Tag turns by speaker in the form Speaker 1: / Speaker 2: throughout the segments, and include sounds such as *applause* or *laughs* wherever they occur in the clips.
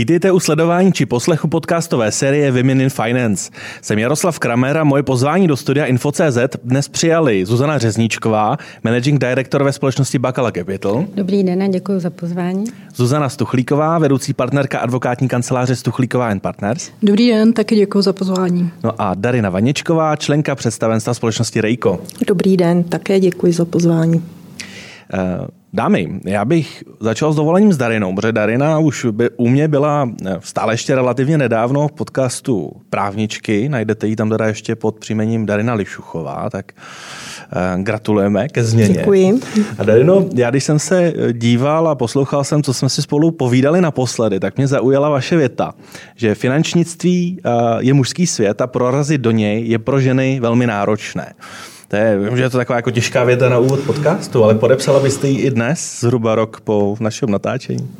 Speaker 1: Vítejte u sledování či poslechu podcastové série Women in Finance. Jsem Jaroslav Kramer a moje pozvání do studia Info.cz dnes přijali Zuzana Řezníčková, managing director ve společnosti Bacala Capital.
Speaker 2: Dobrý den a děkuji za pozvání.
Speaker 1: Zuzana Stuchlíková, vedoucí partnerka advokátní kanceláře Stuchlíková and Partners.
Speaker 3: Dobrý den, taky děkuji za pozvání.
Speaker 1: No a Darina Vaněčková, členka představenstva společnosti Rejko.
Speaker 4: Dobrý den, také děkuji za pozvání.
Speaker 1: Uh, Dámy, já bych začal s dovolením s Darinou, protože Darina už by, u mě byla eh, stále ještě relativně nedávno v podcastu Právničky, najdete ji tam teda ještě pod příjmením Darina Lišuchová, tak uh, gratulujeme ke změně.
Speaker 4: Děkuji.
Speaker 1: A Darino, já když jsem se díval a poslouchal jsem, co jsme si spolu povídali naposledy, tak mě zaujala vaše věta, že finančnictví je mužský svět a prorazit do něj je pro ženy velmi náročné. To je, vím, že je to taková jako těžká věta na úvod podcastu, ale podepsala byste ji i dnes, zhruba rok po našem natáčení?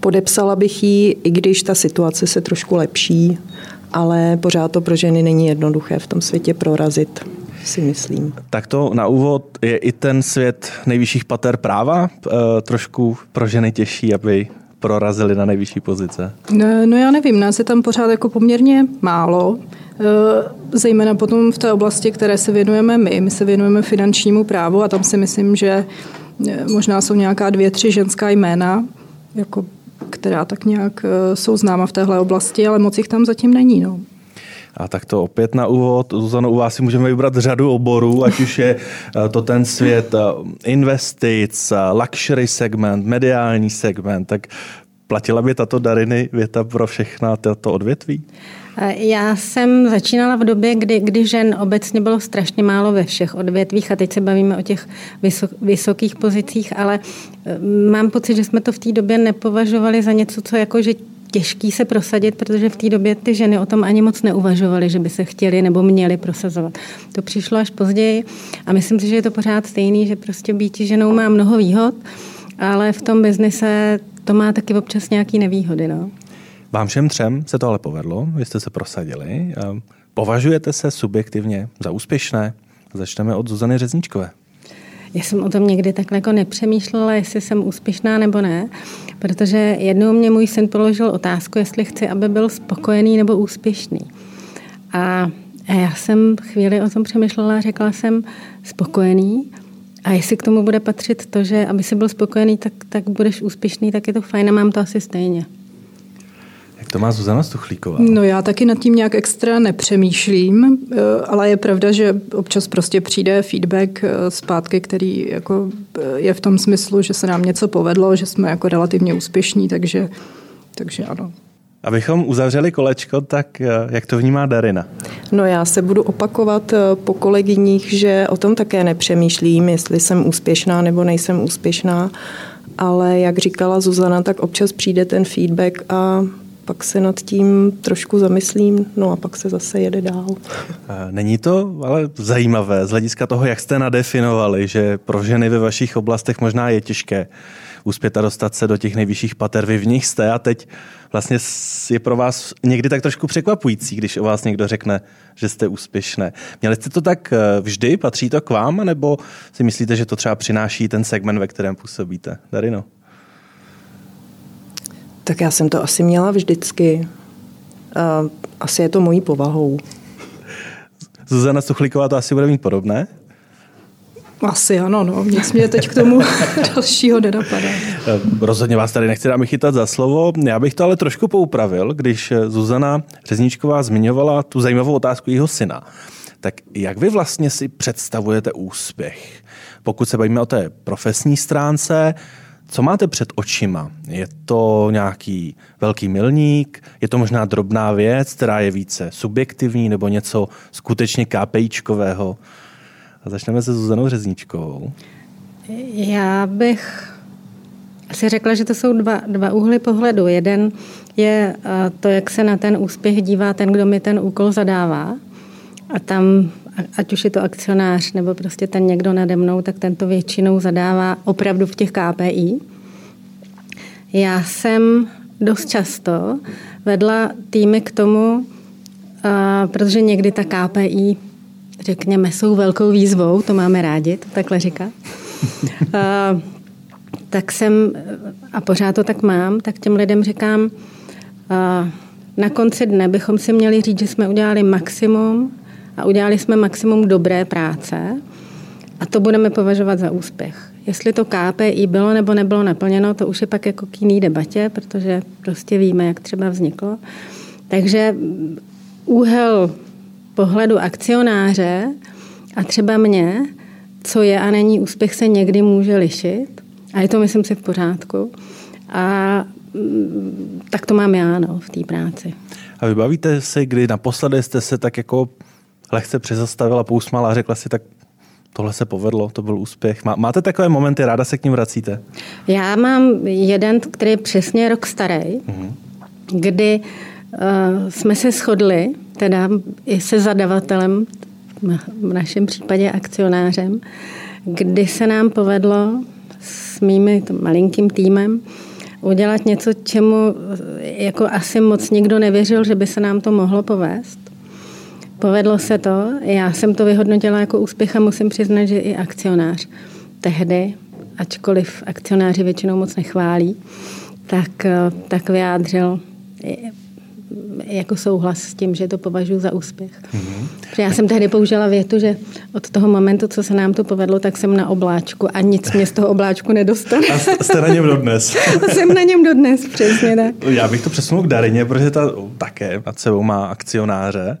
Speaker 4: Podepsala bych ji, i když ta situace se trošku lepší, ale pořád to pro ženy není jednoduché v tom světě prorazit si myslím.
Speaker 1: Tak to na úvod je i ten svět nejvyšších pater práva e, trošku pro ženy těžší, aby prorazili na nejvyšší pozice?
Speaker 3: No, no já nevím, nás je tam pořád jako poměrně málo. Eh, zejména potom v té oblasti, které se věnujeme my. My se věnujeme finančnímu právu a tam si myslím, že eh, možná jsou nějaká dvě, tři ženská jména, jako, která tak nějak eh, jsou známa v téhle oblasti, ale moc jich tam zatím není. No.
Speaker 1: A tak to opět na úvod. Zuzano, u vás si můžeme vybrat řadu oborů, ať už je to ten svět investic, luxury segment, mediální segment, tak platila by tato Dariny věta pro všechna tato odvětví?
Speaker 2: Já jsem začínala v době, kdy, kdy žen obecně bylo strašně málo ve všech odvětvích a teď se bavíme o těch vysokých pozicích, ale eh, mám pocit, že jsme to v té době nepovažovali za něco, co jako, že těžký se prosadit, protože v té době ty ženy o tom ani moc neuvažovaly, že by se chtěli nebo měli prosazovat. To přišlo až později a myslím si, že je to pořád stejný, že prostě být ženou má mnoho výhod, ale v tom biznise to má taky občas nějaké nevýhody. No.
Speaker 1: Vám všem třem se to ale povedlo, vy jste se prosadili. Považujete se subjektivně za úspěšné? Začneme od Zuzany Řezničkové.
Speaker 2: Já jsem o tom někdy takhle jako nepřemýšlela, jestli jsem úspěšná nebo ne, protože jednou mě můj syn položil otázku, jestli chci, aby byl spokojený nebo úspěšný. A já jsem chvíli o tom přemýšlela a řekla jsem spokojený. A jestli k tomu bude patřit to, že aby si byl spokojený, tak, tak budeš úspěšný, tak je to fajn a mám to asi stejně.
Speaker 1: To má Zuzana Stuchlíková?
Speaker 3: No já taky nad tím nějak extra nepřemýšlím, eh, ale je pravda, že občas prostě přijde feedback eh, zpátky, který jako eh, je v tom smyslu, že se nám něco povedlo, že jsme jako relativně úspěšní, takže, takže ano.
Speaker 1: Abychom uzavřeli kolečko, tak jak to vnímá Darina?
Speaker 4: No já se budu opakovat po kolegyních, že o tom také nepřemýšlím, jestli jsem úspěšná nebo nejsem úspěšná, ale jak říkala Zuzana, tak občas přijde ten feedback a pak se nad tím trošku zamyslím, no a pak se zase jede dál.
Speaker 1: Není to ale zajímavé z hlediska toho, jak jste nadefinovali, že pro ženy ve vašich oblastech možná je těžké uspět a dostat se do těch nejvyšších pater. Vy v nich jste a teď vlastně je pro vás někdy tak trošku překvapující, když o vás někdo řekne, že jste úspěšné. Měli jste to tak eh, vždy? Patří to k vám? Nebo si myslíte, že to třeba přináší ten segment, ve kterém působíte? Darino?
Speaker 4: Tak já jsem to asi měla vždycky. Asi je to mojí povahou.
Speaker 1: Zuzana Suchlíková to asi bude mít podobné?
Speaker 3: Asi ano, no. Nic mě teď k tomu *laughs* dalšího nenapadá.
Speaker 1: Rozhodně vás tady nechci dáme chytat za slovo. Já bych to ale trošku poupravil, když Zuzana Řezničková zmiňovala tu zajímavou otázku jeho syna. Tak jak vy vlastně si představujete úspěch? Pokud se bavíme o té profesní stránce, co máte před očima? Je to nějaký velký milník? Je to možná drobná věc, která je více subjektivní nebo něco skutečně KPIčkového? A začneme se Zuzanou Řezničkovou.
Speaker 2: Já bych asi řekla, že to jsou dva, dva úhly pohledu. Jeden je eh, to, jak se na ten úspěch dívá ten, kdo mi ten úkol zadává. A tam ať už je to akcionář nebo prostě ten někdo nade mnou, tak tento většinou zadává opravdu v těch KPI. Já jsem dost často vedla týmy k tomu, protože někdy ta KPI, řekněme, jsou velkou výzvou, to máme rádi, to takhle říká. tak jsem, a pořád to tak mám, tak těm lidem říkám, na konci dne bychom si měli říct, že jsme udělali maximum a udělali jsme maximum dobré práce a to budeme považovat za úspěch. Jestli to KPI bylo nebo nebylo naplněno, to už je pak jako k jiný debatě, protože prostě víme, jak třeba vzniklo. Takže úhel pohledu akcionáře a třeba mě, co je a není úspěch, se někdy může lišit. A je to, myslím si, v pořádku. A mm, tak to mám já no, v té práci.
Speaker 1: A vybavíte si, kdy naposledy jste se tak jako lehce přezastavila, pousmala a řekla si, tak tohle se povedlo, to byl úspěch. Má, máte takové momenty, ráda se k ním vracíte?
Speaker 2: Já mám jeden, který je přesně rok starý, mm-hmm. kdy uh, jsme se shodli, teda i se zadavatelem, v našem případě akcionářem, kdy se nám povedlo s mými malinkým týmem udělat něco, čemu jako asi moc nikdo nevěřil, že by se nám to mohlo povést. Povedlo se to, já jsem to vyhodnotila jako úspěch a musím přiznat, že i akcionář tehdy, ačkoliv akcionáři většinou moc nechválí, tak, tak vyjádřil jako souhlas s tím, že to považuji za úspěch. Mm-hmm. Já jsem tehdy použila větu, že od toho momentu, co se nám to povedlo, tak jsem na obláčku a nic mě z toho obláčku nedostane.
Speaker 1: A jste na něm dodnes. *laughs*
Speaker 2: jsem na něm dodnes, přesně tak.
Speaker 1: Já bych to přesunul k Darině, protože ta také nad sebou má akcionáře.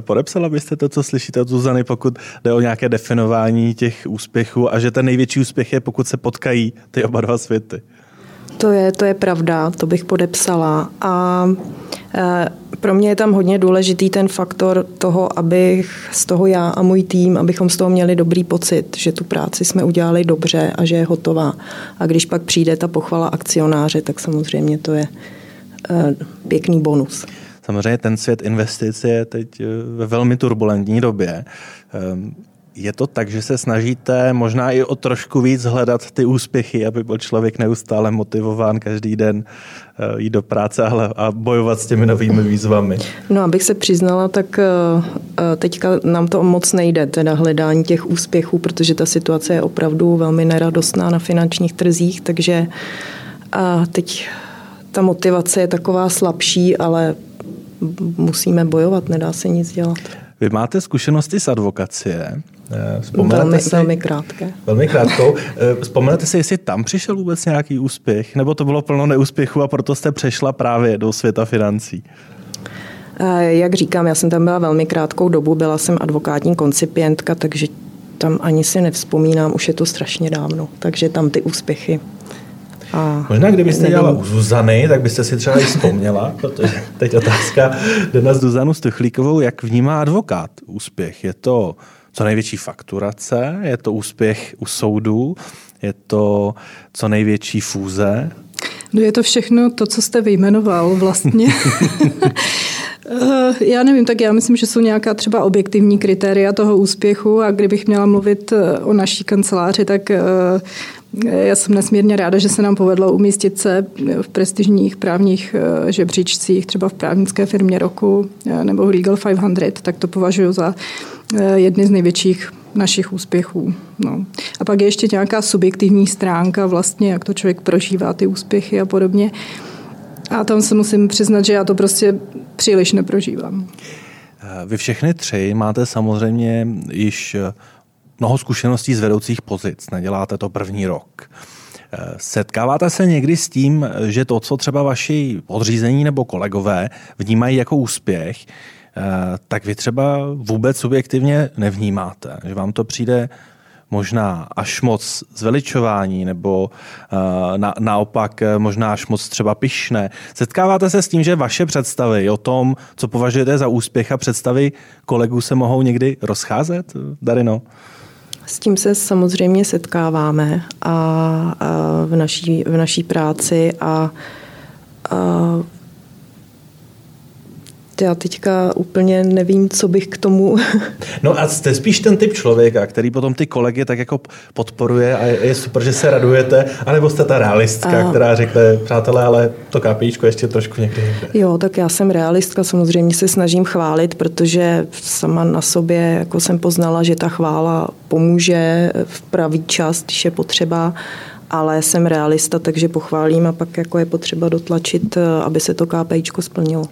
Speaker 1: Podepsala byste to, co slyšíte od Zuzany, pokud jde o nějaké definování těch úspěchů a že ten největší úspěch je, pokud se potkají ty oba dva světy.
Speaker 4: To je, to je pravda, to bych podepsala. A pro mě je tam hodně důležitý ten faktor toho, abych z toho já a můj tým, abychom z toho měli dobrý pocit, že tu práci jsme udělali dobře a že je hotová. A když pak přijde ta pochvala akcionáře, tak samozřejmě to je e, pěkný bonus.
Speaker 1: Samozřejmě ten svět investic je teď e, ve velmi turbulentní době. Je to tak, že se snažíte možná i o trošku víc hledat ty úspěchy, aby byl člověk neustále motivován každý den eh, jít do práce a bojovat s těmi novými výzvami?
Speaker 4: No, abych se přiznala, tak eh, eh, teďka nám to moc nejde, teda hledání těch úspěchů, protože ta situace je opravdu velmi neradostná na finančních trzích, takže a teď ta motivace je taková slabší, ale musíme bojovat, nedá se nic dělat.
Speaker 1: Vy máte zkušenosti s advokacie.
Speaker 4: Eh, vzpomenete velmi, si, velmi krátké.
Speaker 1: Velmi krátkou. Eh, vzpomenete si, jestli tam přišel vůbec nějaký úspěch, nebo to bylo plno neúspěchu a proto jste přešla právě do světa financí?
Speaker 4: Eh, jak říkám, já jsem tam byla velmi krátkou dobu, byla jsem advokátní koncipientka, takže tam ani si nevzpomínám, už je to strašně dávno, takže tam ty úspěchy
Speaker 1: a Možná kdybyste nevím. dělala u Zuzany, tak byste si třeba i vzpomněla, *laughs* protože teď otázka jde na Zuzanu Stuchlíkovou, jak vnímá advokát úspěch. Je to co největší fakturace, je to úspěch u soudů, je to co největší fúze.
Speaker 3: No je to všechno to, co jste vyjmenoval vlastně. *laughs* Eh, já nevím, tak já myslím, že jsou nějaká třeba objektivní kritéria toho úspěchu a kdybych měla mluvit eh, o naší kanceláři, tak eh, já jsem nesmírně ráda, že se nám povedlo umístit se v prestižních právních žebříčcích, třeba v právnické firmě roku nebo Legal 500, tak to považuji za jedny z největších našich úspěchů. No. A pak je ještě nějaká subjektivní stránka, vlastně, jak to člověk prožívá, ty úspěchy a podobně. A tam se musím přiznat, že já to prostě příliš neprožívám.
Speaker 1: Vy všechny tři máte samozřejmě již mnoho zkušeností z vedoucích pozic. Neděláte to první rok. Setkáváte se někdy s tím, že to, co třeba vaši podřízení nebo kolegové vnímají jako úspěch, tak vy třeba vůbec subjektivně nevnímáte. Že vám to přijde možná až moc zveličování nebo uh, na, naopak eh, možná až moc třeba pyšné. Setkáváte se s tím, že vaše představy o tom, co považujete za úspěch a představy kolegů se mohou někdy rozcházet, Darino?
Speaker 4: S tím se samozřejmě setkáváme a, a v, naší, v naší práci a, a já teďka úplně nevím, co bych k tomu... *laughs*
Speaker 1: no a jste spíš ten typ člověka, který potom ty kolegy tak jako podporuje a je, super, že se radujete, anebo jste ta realistka, a... která řekne, přátelé, ale to kápíčko ještě trošku někdy jde.
Speaker 4: Jo, tak já jsem realistka, samozřejmě se snažím chválit, protože sama na sobě jako jsem poznala, že ta chvála pomůže v pravý čas, když je potřeba ale jsem realista, takže pochválím a pak jako je potřeba dotlačit, aby se to KPIčko splnilo.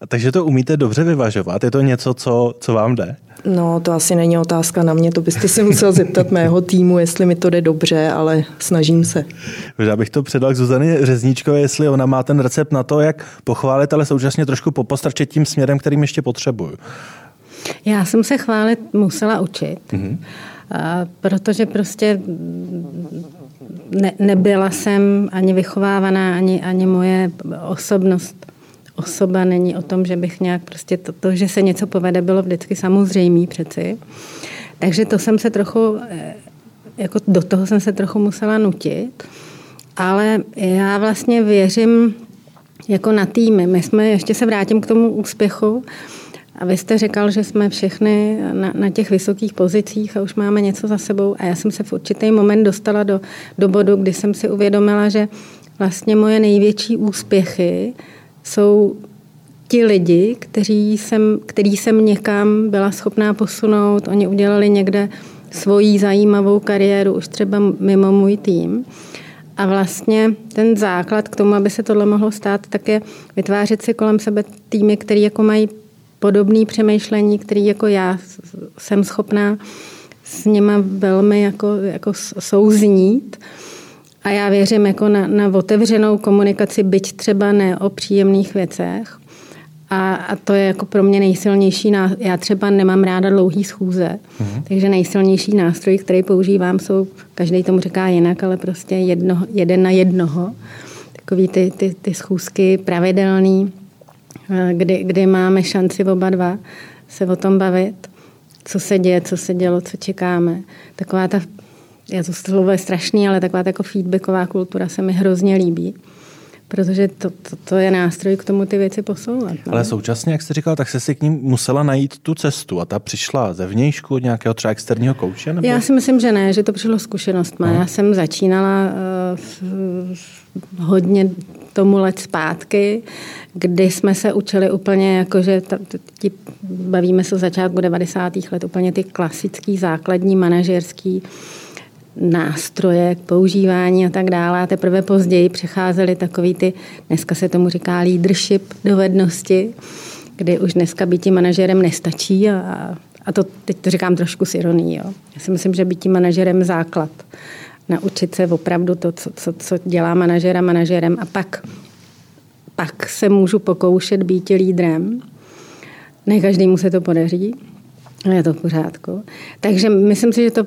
Speaker 1: A takže to umíte dobře vyvažovat? Je to něco, co, co vám jde?
Speaker 4: No, to asi není otázka na mě, to byste se musel zeptat mého týmu, jestli mi to jde dobře, ale snažím se.
Speaker 1: Já bych to předal k Zuzany Řezníčkové, jestli ona má ten recept na to, jak pochválit, ale současně trošku popostrčit tím směrem, kterým ještě potřebuju.
Speaker 2: Já jsem se chválit musela učit, mm-hmm. protože prostě ne, nebyla jsem ani vychovávaná, ani, ani moje osobnost osoba není o tom, že bych nějak prostě to, to že se něco povede, bylo vždycky samozřejmé přeci. Takže to jsem se trochu, eh, jako do toho jsem se trochu musela nutit. Ale já vlastně věřím jako na týmy. My jsme, ještě se vrátím k tomu úspěchu, a vy jste říkal, že jsme všechny na, na těch vysokých pozicích a už máme něco za sebou. A já jsem se v určitý moment dostala do, do bodu, kdy jsem si uvědomila, že vlastně moje největší úspěchy jsou ti lidi, kteří jsem, který jsem někam byla schopná posunout. Oni udělali někde svoji zajímavou kariéru, už třeba mimo můj tým. A vlastně ten základ k tomu, aby se tohle mohlo stát, tak je vytvářet si kolem sebe týmy, které jako mají podobné přemýšlení, který jako já jsem schopná s nima velmi jako, jako souznít. A já věřím jako na, na otevřenou komunikaci, byť třeba ne o příjemných věcech. A, a to je jako pro mě nejsilnější nástroj. Já třeba nemám ráda dlouhý schůze, mm-hmm. takže nejsilnější nástroj, který používám, jsou, každý tomu říká jinak, ale prostě jedno, jeden na jednoho. Takový ty, ty, ty schůzky pravidelný, eh, kdy, kdy máme šanci oba dva se o tom bavit, co se děje, co se dělo, co čekáme. Taková ta já to slovo je strašný, ale taková jako feedbacková kultura se mi hrozně líbí. Protože to, to, to je nástroj k tomu ty věci posouvat.
Speaker 1: No. Ale současně, jak jste říkal, tak se si k ním musela najít tu cestu a ta přišla zevnějšku od nějakého třeba externího kouče? Nebo?
Speaker 2: Já si myslím, že ne, že to přišlo zkušenost. Já jsem začínala uh, hodně tomu let zpátky, kdy jsme se učili úplně, jakože ti, bavíme se o začátku 90. let, úplně ty klasický základní manažerský nástroje k používání a tak dále. A teprve později přecházely takový ty, dneska se tomu říká leadership dovednosti, kdy už dneska být tím manažerem nestačí a, a to teď to říkám trošku s ironií. Jo. Já si myslím, že být tím manažerem základ. Naučit se opravdu to, co, co, co dělá manažera manažerem a pak, pak se můžu pokoušet být lídrem. Ne každému se to podaří, je to v pořádku. Takže myslím si, že to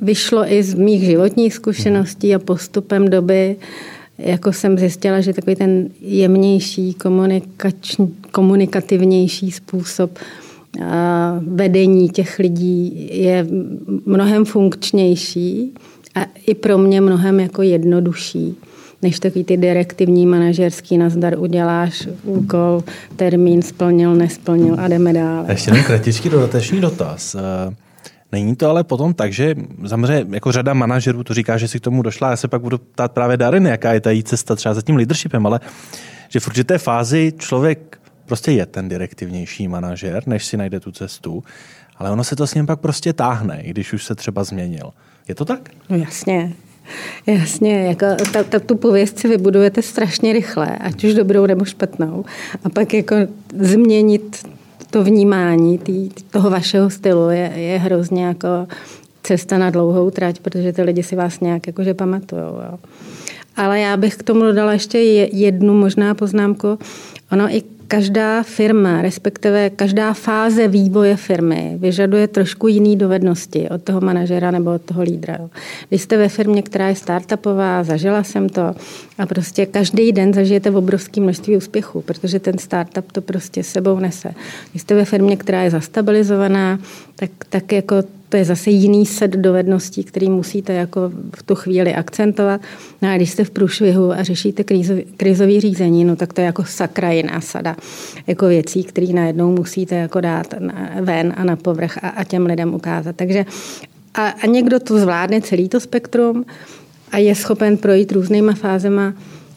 Speaker 2: vyšlo i z mých životních zkušeností a postupem doby, jako jsem zjistila, že takový ten jemnější, komunikativnější způsob vedení těch lidí je mnohem funkčnější a i pro mě mnohem jako jednodušší než takový ty direktivní manažerský nazdar uděláš úkol, termín splnil, nesplnil a jdeme dál.
Speaker 1: Ještě jeden kratičký dodatečný dotaz. Eh, není to ale potom tak, že samozřejmě jako řada manažerů to říká, že si k tomu došla. Já se pak budu ptát právě Dariny, jaká je ta jí cesta třeba za tím leadershipem, ale že v určité fázi člověk prostě je ten direktivnější manažer, než si najde tu cestu, ale ono se to s ním pak prostě táhne, i když už se třeba změnil. Je to tak?
Speaker 2: No jasně. Jasně, jako ta, ta, tu pověst si vybudujete strašně rychle, ať už dobrou nebo špatnou. A pak jako změnit to vnímání tý, toho vašeho stylu je, je hrozně jako cesta na dlouhou trať, protože ty lidi si vás nějak jakože pamatují. Ale já bych k tomu dodala ještě jednu možná poznámku. Ono i každá firma, respektive každá fáze vývoje firmy vyžaduje trošku jiný dovednosti od toho manažera nebo od toho lídra. Když jste ve firmě, která je startupová, zažila jsem to a prostě každý den zažijete v obrovském množství úspěchu, protože ten startup to prostě sebou nese. Když jste ve firmě, která je zastabilizovaná, tak, tak jako to je zase jiný set dovedností, který musíte jako v tu chvíli akcentovat. No a když jste v průšvihu a řešíte krizový, krizový řízení, no tak to je jako sakra jiná sada jako věcí, které najednou musíte jako dát ven a na povrch a, a těm lidem ukázat. Takže a, a někdo to zvládne celý to spektrum a je schopen projít různýma fázema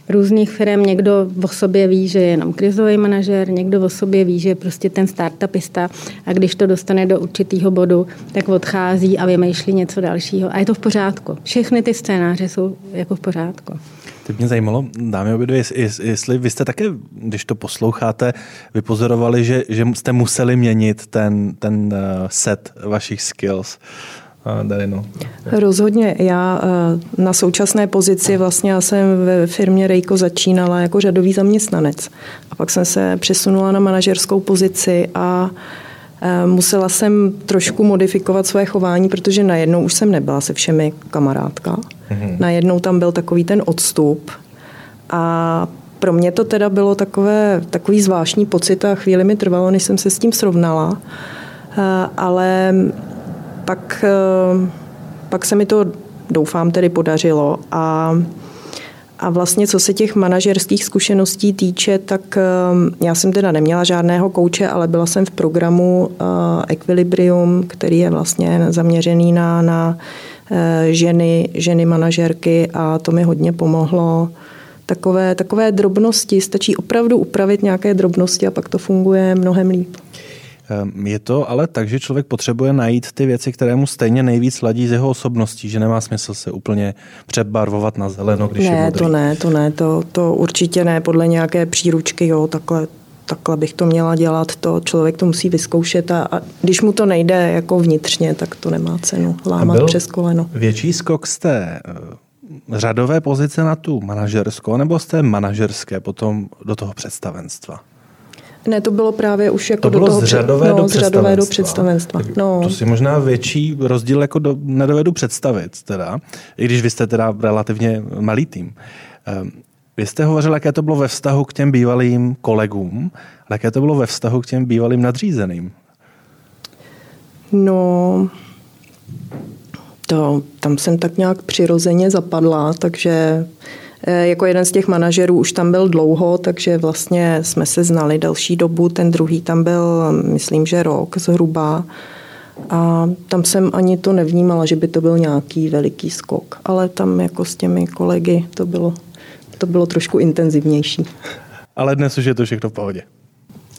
Speaker 2: různých firm. Někdo o sobě ví, že je jenom krizový manažer, někdo o sobě ví, že je prostě ten startupista a když to dostane do určitého bodu, tak odchází a vymýšlí něco dalšího. A je to v pořádku. Všechny ty scénáře jsou jako v pořádku.
Speaker 1: Teď mě zajímalo, dámy obě dvě, jestli vy jste také, když to posloucháte, vypozorovali, že, že jste museli měnit ten, ten eh, set vašich skills. Darino.
Speaker 4: Rozhodně. Já eh, na současné pozici vlastně já jsem ve firmě Rejko začínala jako řadový zaměstnanec. A pak jsem se přesunula na manažerskou pozici a eh, musela jsem trošku modifikovat své chování, protože najednou už jsem nebyla se všemi kamarádka. Mm-hmm. Najednou tam byl takový ten odstup a pro mě to teda bylo takové, takový zvláštní pocit a chvíli mi trvalo, než jsem se s tím srovnala. Eh, ale pak, eh, pak se mi to, doufám, tedy podařilo a a vlastně co se těch manažerských zkušeností týče, tak eh, já jsem teda neměla žádného kouče, ale byla jsem v programu Equilibrium, který je vlastně zaměřený na, na ženy, ženy manažerky a to mi hodně pomohlo. Takové, takové drobnosti, stačí opravdu upravit nějaké drobnosti a pak to funguje mnohem líp.
Speaker 1: Ehm, je to ale tak, že člověk potřebuje najít ty věci, které mu stejně nejvíc ladí z jeho osobností, že nemá smysl se úplně přebarvovat na zeleno, když
Speaker 4: ne,
Speaker 1: je modrý.
Speaker 4: to ne, to ne, to, to určitě ne, podle nějaké příručky, jo, takhle, takhle bych to měla dělat, to člověk to musí vyzkoušet a, a když mu to nejde jako vnitřně, tak to nemá cenu lámat přes koleno.
Speaker 1: Větší skok z té eh, řadové pozice na tu manažerskou, nebo z té manažerské potom do toho představenstva?
Speaker 4: Ne, to bylo právě už jako
Speaker 1: to
Speaker 4: do toho
Speaker 1: z řadové,
Speaker 4: no,
Speaker 1: do,
Speaker 4: z řadové do představenstva. No.
Speaker 1: To si možná větší rozdíl jako do, nedovedu představit, teda, i když vy jste teda relativně malý tým. Um, vy jste hovořil, jaké to bylo ve vztahu k těm bývalým kolegům, ale jaké to bylo ve vztahu k těm bývalým nadřízeným?
Speaker 4: No, to, tam jsem tak nějak přirozeně zapadla, takže jako jeden z těch manažerů už tam byl dlouho, takže vlastně jsme se znali další dobu. Ten druhý tam byl, myslím, že rok zhruba. A tam jsem ani to nevnímala, že by to byl nějaký veliký skok. Ale tam jako s těmi kolegy to bylo, to bylo trošku intenzivnější.
Speaker 1: Ale dnes už je to všechno v pohodě.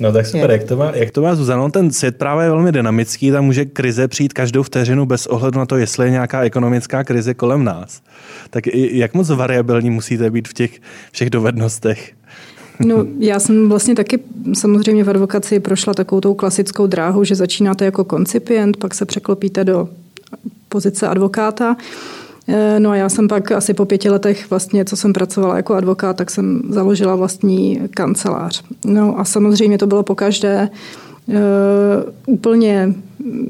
Speaker 1: No tak super, jak to, má, jak to má Zuzano? Ten svět právě je velmi dynamický, tam může krize přijít každou vteřinu bez ohledu na to, jestli je nějaká ekonomická krize kolem nás. Tak jak moc variabilní musíte být v těch všech dovednostech?
Speaker 3: No, já jsem vlastně taky samozřejmě v advokaci prošla takovou tou klasickou dráhu, že začínáte jako koncipient, pak se překlopíte do pozice advokáta. Eh, no a já jsem pak asi po pěti letech vlastně, co jsem pracovala jako advokát, tak jsem založila vlastní kancelář. No a samozřejmě to bylo pokaždé uh, úplně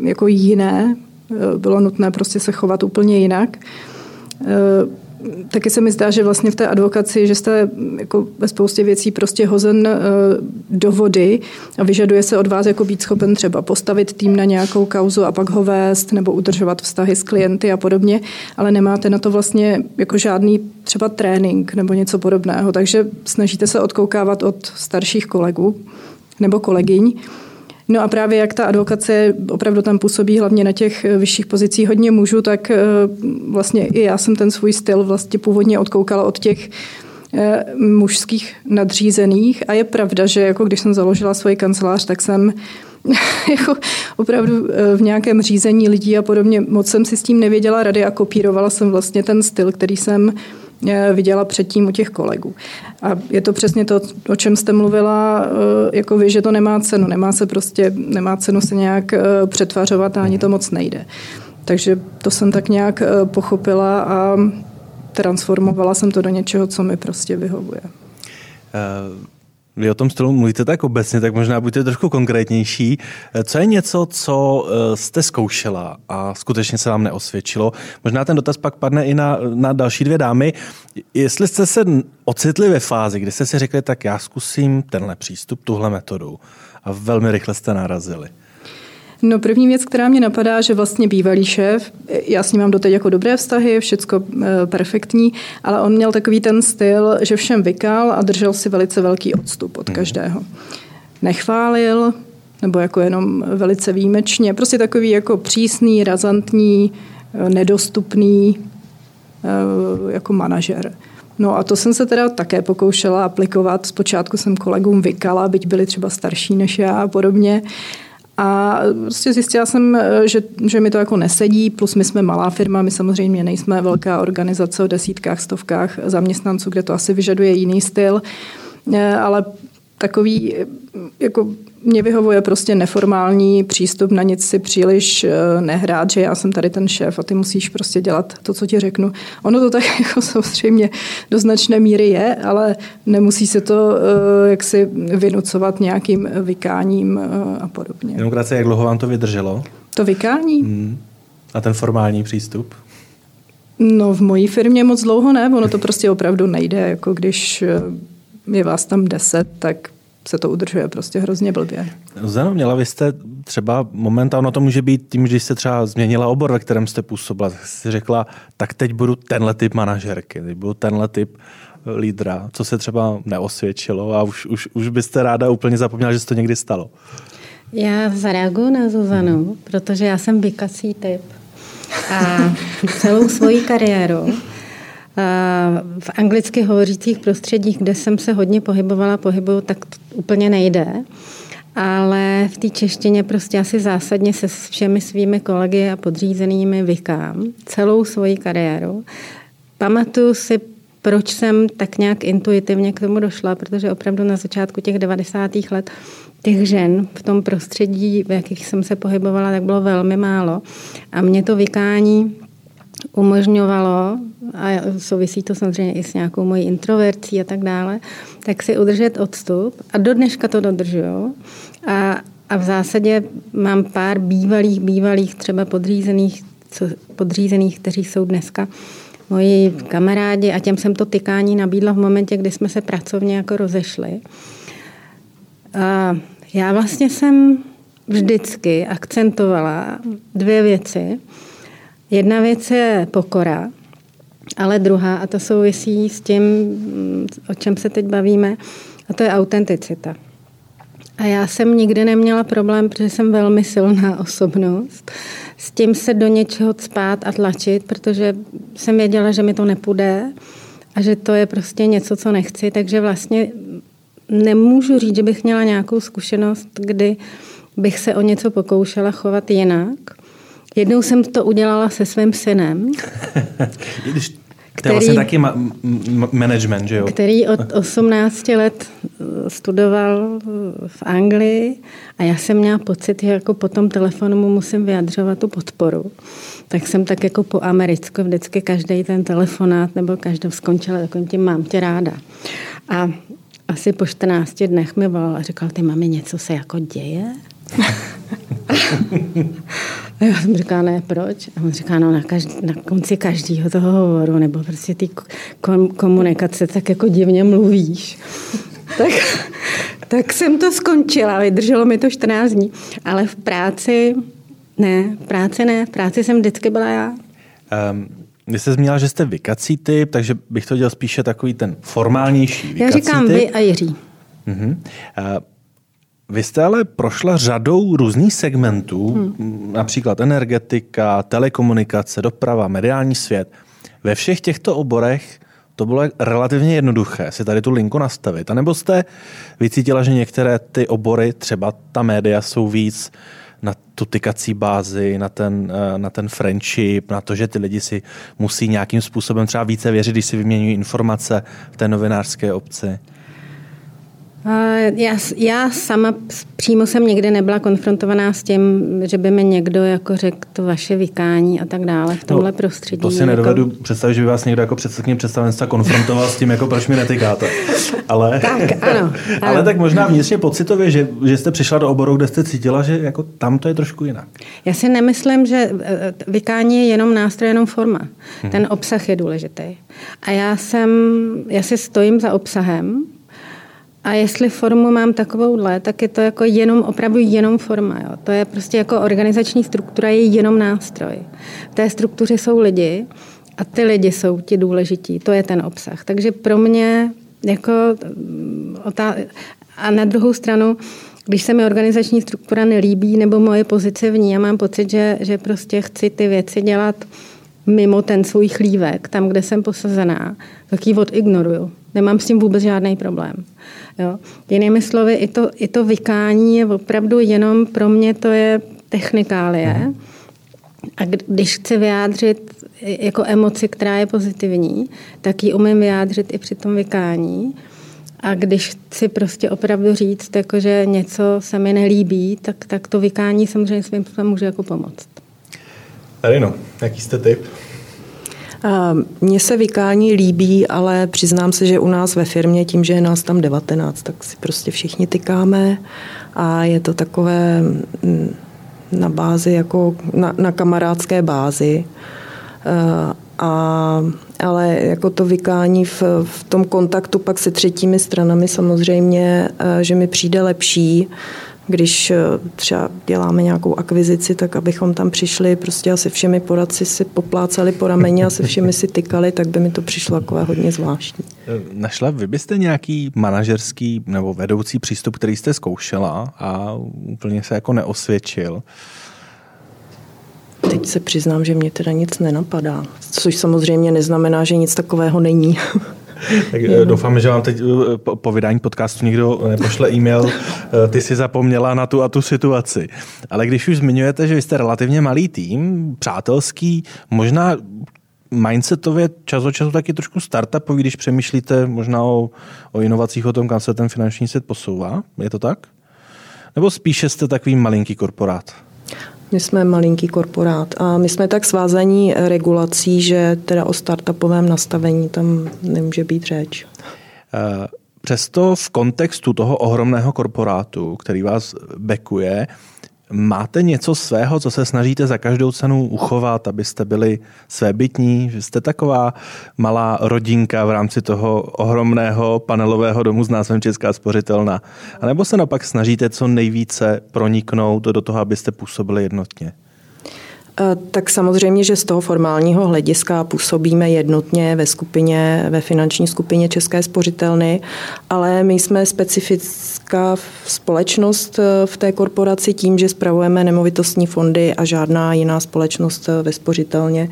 Speaker 3: jako jiné. Uh, bylo nutné prostě se chovat úplně jinak. Taky se mi zdá, že vlastně v té advokaci, že jste jako ve spoustě věcí prostě hozen eh, do vody a vyžaduje se od vás jako být schopen třeba postavit tým na nějakou kauzu a pak ho vést nebo udržovat vztahy s klienty a podobně, ale nemáte na to vlastně jako žádný třeba trénink nebo něco podobného, takže snažíte se odkoukávat od starších kolegů nebo kolegyň No a právě jak ta advokace opravdu tam působí hlavně na těch eh, vyšších pozicích hodně mužů, tak eh, vlastně i já jsem ten svůj styl vlastně původně odkoukala od těch eh, mužských nadřízených. A je pravda, že jako když jsem založila svoji kancelář, tak jsem *laughs* jako opravdu v nějakém řízení lidí a podobně moc jsem si s tím nevěděla rady a kopírovala jsem vlastně ten styl, který jsem viděla předtím u těch kolegů. A je to přesně to, o čem jste mluvila, eh, jako vy, že to nemá cenu. Nemá se prostě, nemá cenu se nějak eh, přetvařovat a ani to moc nejde. Takže to jsem tak nějak pochopila a transformovala jsem to do něčeho, co mi prostě vyhovuje. Uh
Speaker 1: vy o tom stylu mluvíte tak obecně, tak možná buďte trošku konkrétnější. Co je něco, co eh, jste zkoušela a skutečně se vám neosvědčilo? Možná ten dotaz pak padne i na, na další dvě dámy. Jestli jste se ocitli ve fázi, kdy jste si řekli, tak já zkusím tenhle přístup, tuhle metodu a velmi rychle jste narazili.
Speaker 3: No první věc, která mě napadá, že vlastně bývalý šéf, já s ním mám doteď jako dobré vztahy, všecko e, perfektní, ale on měl takový ten styl, že všem vykal a držel si velice velký odstup od mhm. každého. Nechválil, nebo jako jenom velice výjimečně, prostě takový jako přísný, razantní, e, nedostupný e, jako manažer. No a to jsem se teda také pokoušela aplikovat. Zpočátku jsem kolegům vykala, byť byli třeba starší než já a podobně. A prostě zjistila jsem, že, že mi to jako nesedí, plus my jsme malá firma, my samozřejmě nejsme velká organizace o desítkách, stovkách zaměstnanců, kde to asi vyžaduje jiný styl, eh, ale takový jako mě vyhovuje prostě neformální přístup, na nic si příliš eh, nehrát, že já jsem tady ten šéf a ty musíš prostě dělat to, co ti řeknu. Ono to tak *laughs* jako samozřejmě do značné míry je, ale nemusí se to eh, jaksi vynucovat nějakým vykáním eh, a podobně.
Speaker 1: Jenom krátce, jak dlouho vám to vydrželo?
Speaker 3: To vykání? Hmm.
Speaker 1: A ten formální přístup?
Speaker 3: No v mojí firmě moc dlouho ne, ono to prostě opravdu nejde, jako když je vás tam deset, tak se to udržuje prostě hrozně blbě.
Speaker 1: Zeno, měla vy jste třeba momentálně, to může být tím, že jste třeba změnila obor, ve kterém jste působila, tak jste řekla, tak teď budu tenhle typ manažerky, teď budu tenhle typ eh, lídra, co se třeba neosvědčilo a už, už, už byste ráda úplně zapomněla, že se to někdy stalo.
Speaker 2: Já zareaguju na Zuzanu, hmm. protože já jsem vykací typ. A celou svoji kariéru v anglicky hovořících prostředích, kde jsem se hodně pohybovala, pohybuju, tak to úplně nejde. Ale v té češtině prostě asi zásadně se všemi svými kolegy a podřízenými vykám celou svoji kariéru. Pamatuju si, proč jsem tak nějak intuitivně k tomu došla, protože opravdu na začátku těch 90. let těch žen v tom prostředí, v jakých jsem se pohybovala, tak bylo velmi málo. A mě to vykání umožňovalo, a souvisí to samozřejmě i s nějakou mojí introvercí a tak dále, tak si udržet odstup a do dneška to dodržuju. A, a v zásadě mám pár bývalých, bývalých třeba podřízených, co, podřízených, kteří jsou dneska moji kamarádi a těm jsem to tykání nabídla v momentě, kdy jsme se pracovně jako rozešli. A já vlastně jsem vždycky akcentovala dvě věci. Jedna věc je pokora, ale druhá, a to souvisí s tím, o čem se teď bavíme, a to je autenticita. A já jsem nikdy neměla problém, protože jsem velmi silná *laughs* osobnost, s tím se do něčeho spát a tlačit, protože jsem věděla, že mi to nepůjde a že to je prostě něco, co nechci, takže vlastně nemůžu říct, že bych měla nějakou zkušenost, kdy bych se o něco pokoušela chovat jinak. Jednou jsem to udělala se svým synem. *laughs*
Speaker 1: Když který, to je vlastně taky ma- management, že jo?
Speaker 2: Který od 18 let eh, studoval v Anglii a já jsem měla pocit, že jako po tom telefonu mu musím vyjadřovat tu podporu. Tak jsem tak jako po americku vždycky každý ten telefonát nebo každou skončila takovým tím mám tě ráda. A asi po 14 dnech mi volal a říkal, ty mami, něco se jako děje? A já jsem říkala, ne, proč? A on říká, no na, každý, na konci každého toho hovoru, nebo prostě ty kom, komunikace, tak jako divně mluvíš. tak, tak jsem to skončila, vydrželo mi to 14 dní. Ale v práci ne, v práci ne, v práci jsem vždycky byla já. Um,
Speaker 1: vy jste zmínila, že jste vykací typ, takže bych to dělal spíše takový ten formálnější vykací
Speaker 2: Já říkám
Speaker 1: typ.
Speaker 2: vy a Jiří. Uh-huh. Uh,
Speaker 1: vy jste ale prošla řadou různých segmentů, hmm. například energetika, telekomunikace, doprava, mediální svět. Ve všech těchto oborech to bylo relativně jednoduché si tady tu linku nastavit. A nebo jste vycítila, že některé ty obory, třeba ta média, jsou víc na tu tykací bázi, na ten, eh, na ten friendship, na to, že ty lidi si musí nějakým způsobem třeba více věřit, když si vyměňují informace v té novinářské obci?
Speaker 2: Já, já sama přímo jsem nikdy nebyla konfrontovaná s tím, že by mi někdo jako řekl to vaše vykání a tak dále v tomhle no, prostředí.
Speaker 1: To si nedovedu jako... představit, že by vás někdo jako předsedkyně představenstva konfrontoval s tím, jako proč mi netykáte. Ale,
Speaker 2: tak, ano, *laughs* ano.
Speaker 1: ale tak možná vnitřně pocitově, že, že jste přišla do oboru, kde jste cítila, že jako tam to je trošku jinak.
Speaker 2: Já si nemyslím, že e, e, vykání je jenom nástroj, jenom forma. Hmm. Ten obsah je důležitý. A já jsem, já si stojím za obsahem, a jestli formu mám takovouhle, tak je to jako jenom, opravdu jenom forma. Jo. To je prostě jako organizační struktura, je jenom nástroj. V té struktuře jsou lidi a ty lidi jsou ti důležití. To je ten obsah. Takže pro mě jako mm, a na druhou stranu, když se mi organizační struktura nelíbí nebo moje pozice v ní, já mám pocit, že, že prostě chci ty věci dělat mimo ten svůj chlívek, tam, kde jsem posazená, tak ji odignoruju. Nemám s tím vůbec žádný problém. Jo. Jinými slovy, i to, i to vykání je opravdu jenom pro mě to je technikálie. Mhm. A když chci vyjádřit jako emoci, která je pozitivní, tak ji umím vyjádřit i při tom vykání. A když chci prostě opravdu říct, jako, že něco se mi nelíbí, tak, tak to vykání samozřejmě svým způsobem může jako pomoct.
Speaker 1: Arino, jaký jste typ?
Speaker 4: Mně se vykání líbí, ale přiznám se, že u nás ve firmě, tím, že je nás tam 19, tak si prostě všichni tykáme a je to takové mm, na bázi, jako na, na kamarádské bázi. A, ale jako to vykání v, v tom kontaktu pak se třetími stranami samozřejmě, že mi přijde lepší, když třeba děláme nějakou akvizici, tak abychom tam přišli prostě a se všemi poradci si poplácali po rameni a se všemi si tykali, tak by mi to přišlo takové hodně zvláštní.
Speaker 1: Našla vy byste nějaký manažerský nebo vedoucí přístup, který jste zkoušela a úplně se jako neosvědčil?
Speaker 4: Teď se přiznám, že mě teda nic nenapadá, což samozřejmě neznamená, že nic takového není. *laughs*
Speaker 1: Tak eh, doufám, že vám teď eh, po vydání podcastu někdo nepošle e-mail, eh, ty si zapomněla na tu a tu situaci. Ale když už zmiňujete, že jste relativně malý tým, přátelský, možná mindsetově čas od času taky trošku startupový, když přemýšlíte možná o, o inovacích, o tom, kam se ten finanční svět posouvá. Je to tak? Nebo spíše jste takový malinký korporát?
Speaker 4: My jsme malinký korporát a my jsme tak svázaní regulací, že teda o startupovém nastavení tam nemůže být řeč.
Speaker 1: Eh, přesto v kontextu toho ohromného korporátu, který vás bekuje, Máte něco svého, co se snažíte za každou cenu uchovat, abyste byli svébytní? Že jste taková malá rodinka v rámci toho ohromného panelového domu s názvem Česká spořitelna? A nebo se napak snažíte co nejvíce proniknout do toho, abyste působili jednotně?
Speaker 4: Eh, tak samozřejmě, že z toho formálního hlediska působíme jednotně ve skupině, ve finanční skupině České spořitelny, ale my jsme specifická společnost eh, v té korporaci tím, že spravujeme nemovitostní fondy a žádná jiná společnost eh, ve spořitelně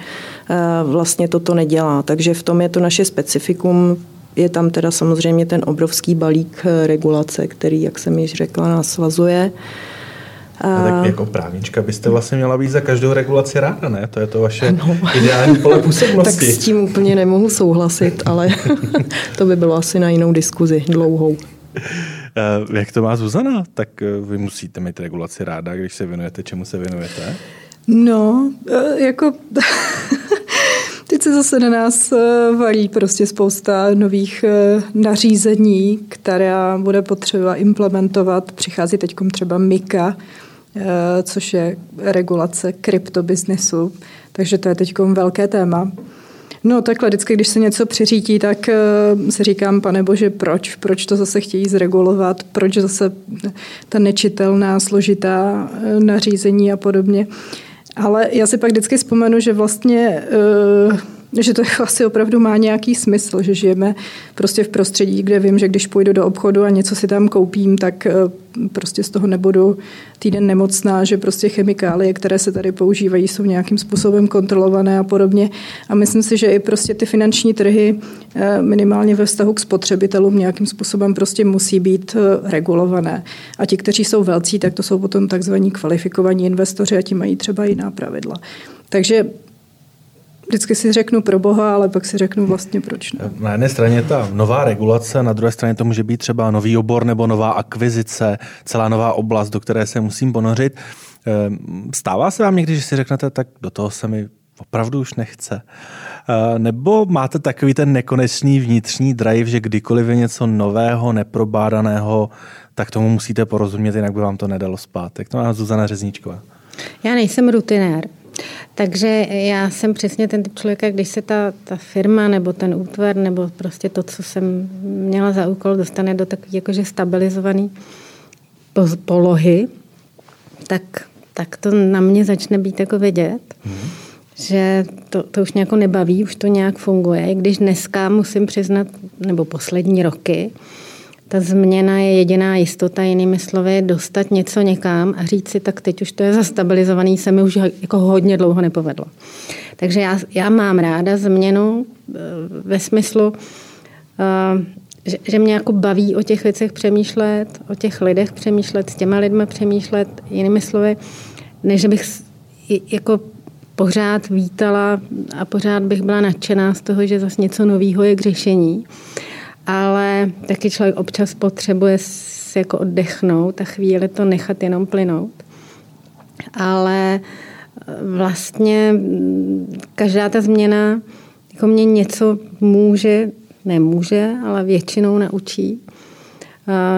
Speaker 4: vlastně toto nedělá. Takže v tom je to naše specifikum, je tam teda samozřejmě ten obrovský balík regulace, který, jak jsem již řekla, nás svazuje.
Speaker 1: A tak jako právnička byste vlastně měla být za každou regulaci ráda, ne? To je to vaše no. ideální pole působnosti.
Speaker 4: tak s tím úplně nemohu souhlasit, ale *laughs* to by bylo asi na jinou diskuzi, dlouhou.
Speaker 1: Eh, jak to má Zuzana? Tak eh, vy musíte mít regulaci ráda, když se věnujete, čemu se věnujete?
Speaker 3: No, eh, jako... *laughs* Teď se zase na nás valí prostě spousta nových nařízení, která bude potřeba implementovat. Přichází teď třeba MIKA, Eh, což je regulace kryptobiznesu. Takže to je teď velké téma. No takhle, vždycky, když se něco přiřítí, tak uh, si říkám, pane bože, proč? Proč to zase chtějí zregulovat? Proč zase ta nečitelná, složitá uh, nařízení a podobně? Ale já si pak vždycky vzpomenu, že vlastně že to *laughs* asi opravdu má nějaký smysl, že žijeme prostě v prostředí, kde vím, že když půjdu do obchodu a něco si tam koupím, tak eh, prostě z toho nebudu týden nemocná, že prostě chemikálie, které se tady používají, jsou nějakým způsobem kontrolované a podobně. A myslím si, že i prostě ty finanční trhy eh, minimálně ve vztahu k spotřebitelům nějakým způsobem prostě musí být eh, regulované. A ti, kteří jsou velcí, tak to jsou potom takzvaní kvalifikovaní investoři a ti mají třeba jiná pravidla. Takže vždycky si řeknu pro boha, ale pak si řeknu vlastně proč ne.
Speaker 1: Na jedné straně ta nová regulace, na druhé straně to může být třeba nový obor nebo nová akvizice, celá nová oblast, do které se musím ponořit. Ehm, stává se vám někdy, že si řeknete, tak do toho se mi opravdu už nechce. Ehm, nebo máte takový ten nekonečný vnitřní drive, že kdykoliv je něco nového, neprobádaného, tak tomu musíte porozumět, jinak by vám to nedalo spát. Jak to má Zuzana Řezníčková?
Speaker 2: Já nejsem rutinér. Takže já jsem přesně ten typ člověka, když se ta, ta firma nebo ten útvar nebo prostě to, co jsem měla za úkol, dostane do takové jakože stabilizované polohy, tak, tak to na mě začne být jako vidět, mm. že to, to už nějak nebaví, už to nějak funguje. I když dneska musím přiznat, nebo poslední roky, ta změna je jediná jistota, jinými slovy, dostat něco někam a říct si, tak teď už to je zastabilizovaný, se mi už jako hodně dlouho nepovedlo. Takže já, já mám ráda změnu eh, ve smyslu, že, že mě jako baví o těch věcech přemýšlet, o těch lidech přemýšlet, s těma lidmi přemýšlet, jinými slovy, než bych jako pořád vítala a pořád bych byla nadšená z toho, že zase něco nového je k řešení. Ale taky člověk občas potřebuje si jako oddechnout a chvíli to nechat jenom plynout. Ale eh, vlastně každá ta změna jako mě něco může, nemůže, ale většinou naučí.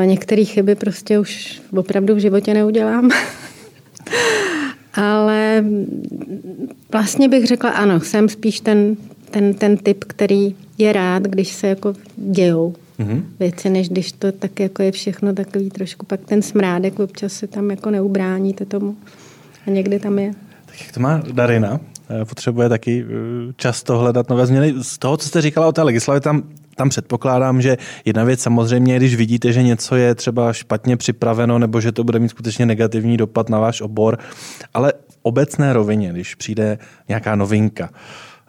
Speaker 2: Některé chyby prostě už opravdu v životě neudělám. *laughs* Ale vlastně bych řekla ano, jsem spíš ten, ten, ten typ, který je rád, když se jako dějou mm-hmm. věci, než když to tak jako je všechno takový trošku, pak ten smrádek občas se tam jako neubráníte tomu a někdy tam je.
Speaker 1: Tak jak to má Darina? Eh, potřebuje taky eh, často hledat nové změny. Z toho, co jste říkala o té legislativě, tam tam předpokládám, že jedna věc samozřejmě, když vidíte, že něco je třeba špatně připraveno nebo že to bude mít skutečně negativní dopad na váš obor, ale v obecné rovině, když přijde nějaká novinka,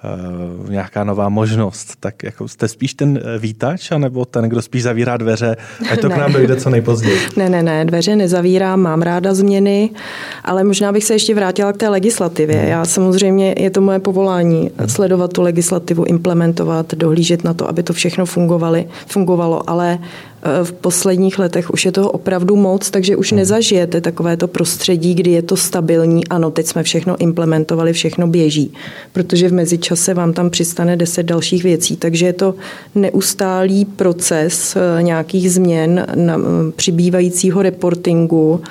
Speaker 1: uh, nějaká nová možnost, tak jako jste spíš ten eh, vítač, anebo ten, kdo spíš zavírá dveře, ať to k nám dojde co nejpozději? *laughs*
Speaker 4: Ne, ne, ne, dveře nezavírám, mám ráda změny, ale možná bych se ještě vrátila k té legislativě. Hmm. Já samozřejmě, je to moje povolání, hmm. sledovat tu legislativu, implementovat, dohlížet na to, aby to všechno fungovalo, ale v posledních letech už je toho opravdu moc, takže už hmm. nezažijete takovéto prostředí, kdy je to stabilní. Ano, teď jsme všechno implementovali, všechno běží, protože v mezičase vám tam přistane deset dalších věcí, takže je to neustálý proces eh, nějakých změn, eh, přibývajícího reportingu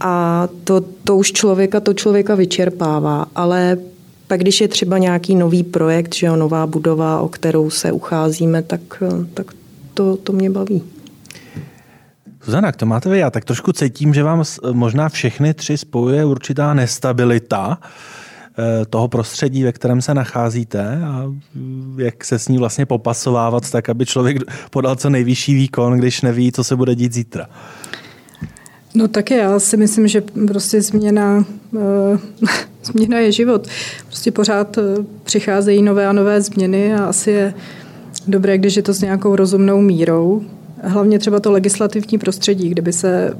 Speaker 4: a to, to už člověka, to člověka vyčerpává, ale pak když je třeba nějaký nový projekt, že jo, nová budova, o kterou se ucházíme, tak, eh, tak to, to mě baví.
Speaker 1: Zuzana, to máte vy, já tak trošku cítím, že vám možná všechny tři spojuje určitá nestabilita eh, toho prostředí, ve kterém se nacházíte a mm, jak se s ní vlastně popasovávat tak, aby člověk podal co nejvyšší výkon, když neví, co se bude dít zítra.
Speaker 3: No také já si myslím, že prostě změna, uh, *laughs* změna je život. Prostě pořád eh, přicházejí nové a nové změny a asi je dobré, když je to s nějakou rozumnou mírou. Hlavně třeba to legislativní prostředí, kdyby se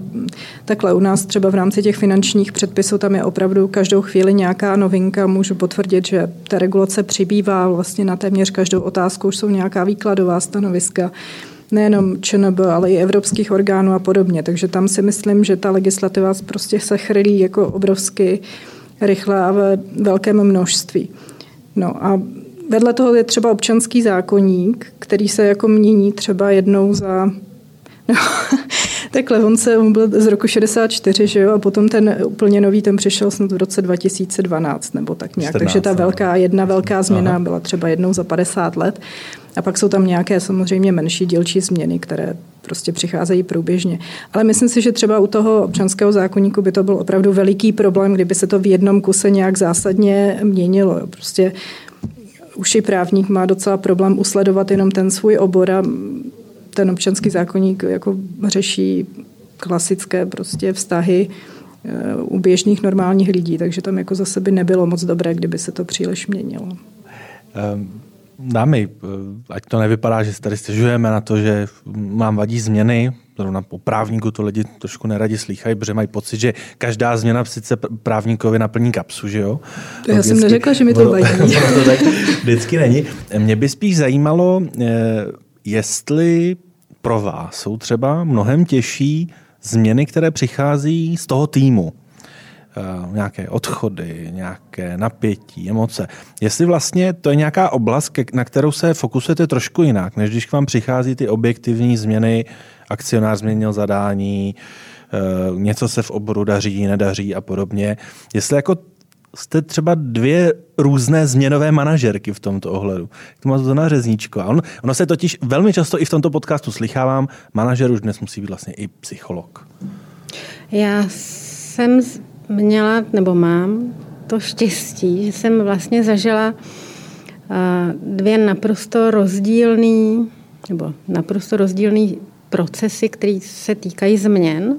Speaker 3: takhle u nás třeba v rámci těch finančních předpisů tam je opravdu každou chvíli nějaká novinka. Můžu potvrdit, že ta regulace přibývá vlastně na téměř každou otázku, už jsou nějaká výkladová stanoviska nejenom ČNB, ale i evropských orgánů a podobně. Takže tam si myslím, že ta legislativa prostě se chrlí jako obrovsky rychle a ve velkém množství. No a Vedle toho je třeba občanský zákonník, který se jako mění třeba jednou za *laughs* No, takhle, on, se, on byl z roku 64, že jo, a potom ten úplně nový, ten přišel snad v roce 2012, nebo tak nějak. 14, Takže ta velká, jedna velká změna Aha. byla třeba jednou za 50 let. A pak jsou tam nějaké samozřejmě menší dílčí změny, které prostě přicházejí průběžně. Ale myslím si, že třeba u toho občanského zákonníku by to byl opravdu veliký problém, kdyby se to v jednom kuse nějak zásadně měnilo. Prostě už i právník má docela problém usledovat jenom ten svůj obor a ten občanský zákonník jako řeší klasické prostě vztahy eh, u běžných normálních lidí, takže tam jako zase by nebylo moc dobré, kdyby se to příliš měnilo.
Speaker 1: Um dámy, ať to nevypadá, že se tady stěžujeme na to, že mám vadí změny, zrovna po právníku to lidi trošku neradi slýchají, protože mají pocit, že každá změna sice právníkovi naplní kapsu, že jo?
Speaker 3: To já jsem neřekla, že mi to vadí. *laughs*
Speaker 1: to tak vždycky není. Mě by spíš zajímalo, eh, jestli pro vás jsou třeba mnohem těžší změny, které přichází z toho týmu. Eh, nějaké odchody, nějaké napětí, emoce. Jestli vlastně to je nějaká oblast, na kterou se fokusujete trošku jinak, než když k vám přichází ty objektivní změny, akcionář změnil zadání, eh, něco se v oboru daří, nedaří a podobně. Jestli jako jste třeba dvě různé změnové manažerky v tomto ohledu. To má Zuzana Řezníčko. A on, ono se totiž velmi často i v tomto podcastu slychávám, manažer už dnes musí být vlastně i psycholog.
Speaker 2: Já jsem měla, nebo mám to štěstí, že jsem vlastně zažila dvě naprosto rozdílný, nebo naprosto rozdílný procesy, které se týkají změn.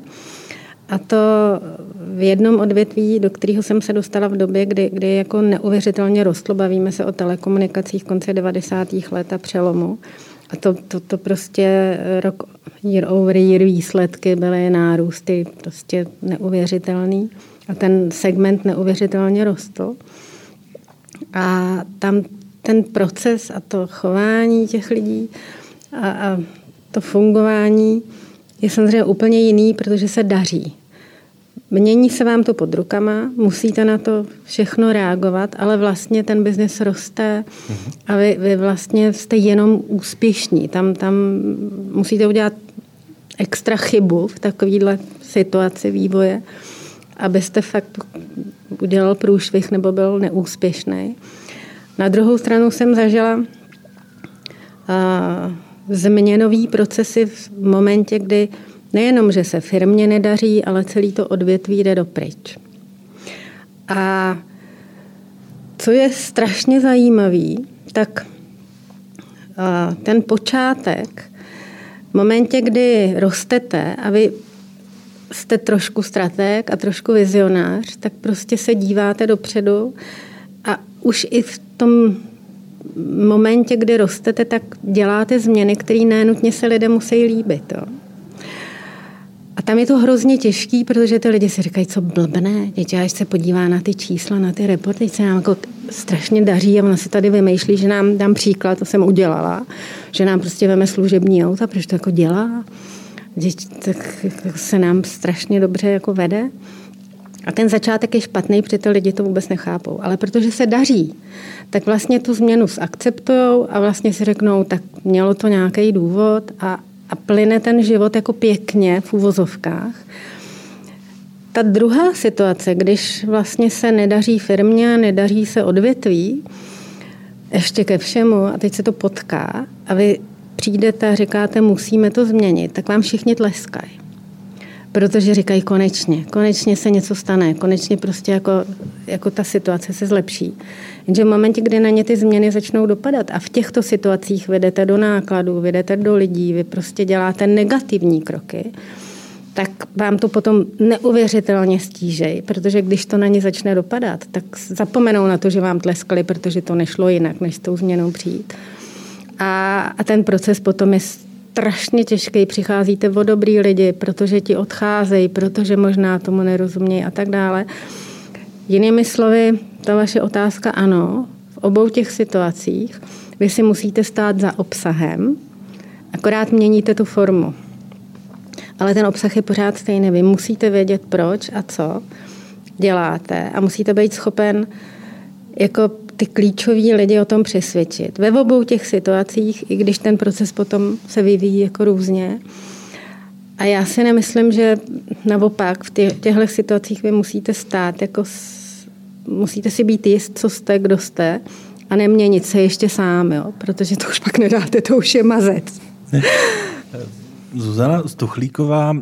Speaker 2: A to v jednom odvětví, do kterého jsem se dostala v době, kdy, kdy jako neuvěřitelně rostlo, bavíme se o telekomunikacích v konce 90. let a přelomu. A to, to, to prostě rok, year over year výsledky byly nárůsty prostě neuvěřitelný. A ten segment neuvěřitelně rostl. A tam ten proces a to chování těch lidí a, a to fungování je samozřejmě úplně jiný, protože se daří. Mění se vám to pod rukama, musíte na to všechno reagovat, ale vlastně ten biznis roste a vy, vy vlastně jste jenom úspěšní. Tam, tam musíte udělat extra chybu v takovéhle situaci vývoje, abyste fakt udělal průšvih nebo byl neúspěšný. Na druhou stranu jsem zažila uh, změnový procesy v momentě, kdy nejenom, že se firmě nedaří, ale celý to odvětví jde dopryč. A co je strašně zajímavý, tak ten počátek, v momentě, kdy rostete a vy jste trošku strateg a trošku vizionář, tak prostě se díváte dopředu a už i v tom momentě, kdy rostete, tak děláte změny, které nenutně se lidem musí líbit. Jo. A tam je to hrozně těžký, protože ty lidi si říkají, co blbné, děti, až se podívá na ty čísla, na ty reporty, se nám jako strašně daří a ona si tady vymýšlí, že nám, dám příklad, to jsem udělala, že nám prostě veme služební auta, proč to jako dělá, děti, tak se nám strašně dobře jako vede. A ten začátek je špatný, protože lidi to vůbec nechápou. Ale protože se daří, tak vlastně tu změnu zakceptují a vlastně si řeknou, tak mělo to nějaký důvod a, a plyne ten život jako pěkně v úvozovkách. Ta druhá situace, když vlastně se nedaří firmě, nedaří se odvětví, ještě ke všemu, a teď se to potká a vy přijdete a říkáte, musíme to změnit, tak vám všichni tleskají protože říkají konečně, konečně se něco stane, konečně prostě jako, jako ta situace se zlepší. Jenže v momentě, kdy na ně ty změny začnou dopadat a v těchto situacích vedete do nákladů, vedete do lidí, vy prostě děláte negativní kroky, tak vám to potom neuvěřitelně stížej, protože když to na ně začne dopadat, tak zapomenou na to, že vám tleskali, protože to nešlo jinak, než s tou změnou přijít. A, a ten proces potom je strašně těžký, přicházíte o dobrý lidi, protože ti odcházejí, protože možná tomu nerozumějí a tak dále. Jinými slovy, ta vaše otázka ano, v obou těch situacích vy si musíte stát za obsahem, akorát měníte tu formu. Ale ten obsah je pořád stejný. Vy musíte vědět, proč a co děláte a musíte být schopen jako ty klíčoví lidi o tom přesvědčit. Ve obou těch situacích, i když ten proces potom se vyvíjí jako různě. A já si nemyslím, že naopak v těchto situacích vy musíte stát, jako musíte si být jist, co jste, kdo jste a neměnit se ještě sám, jo? protože to už pak nedáte, to už je mazec.
Speaker 1: Zuzana Stuchlíková,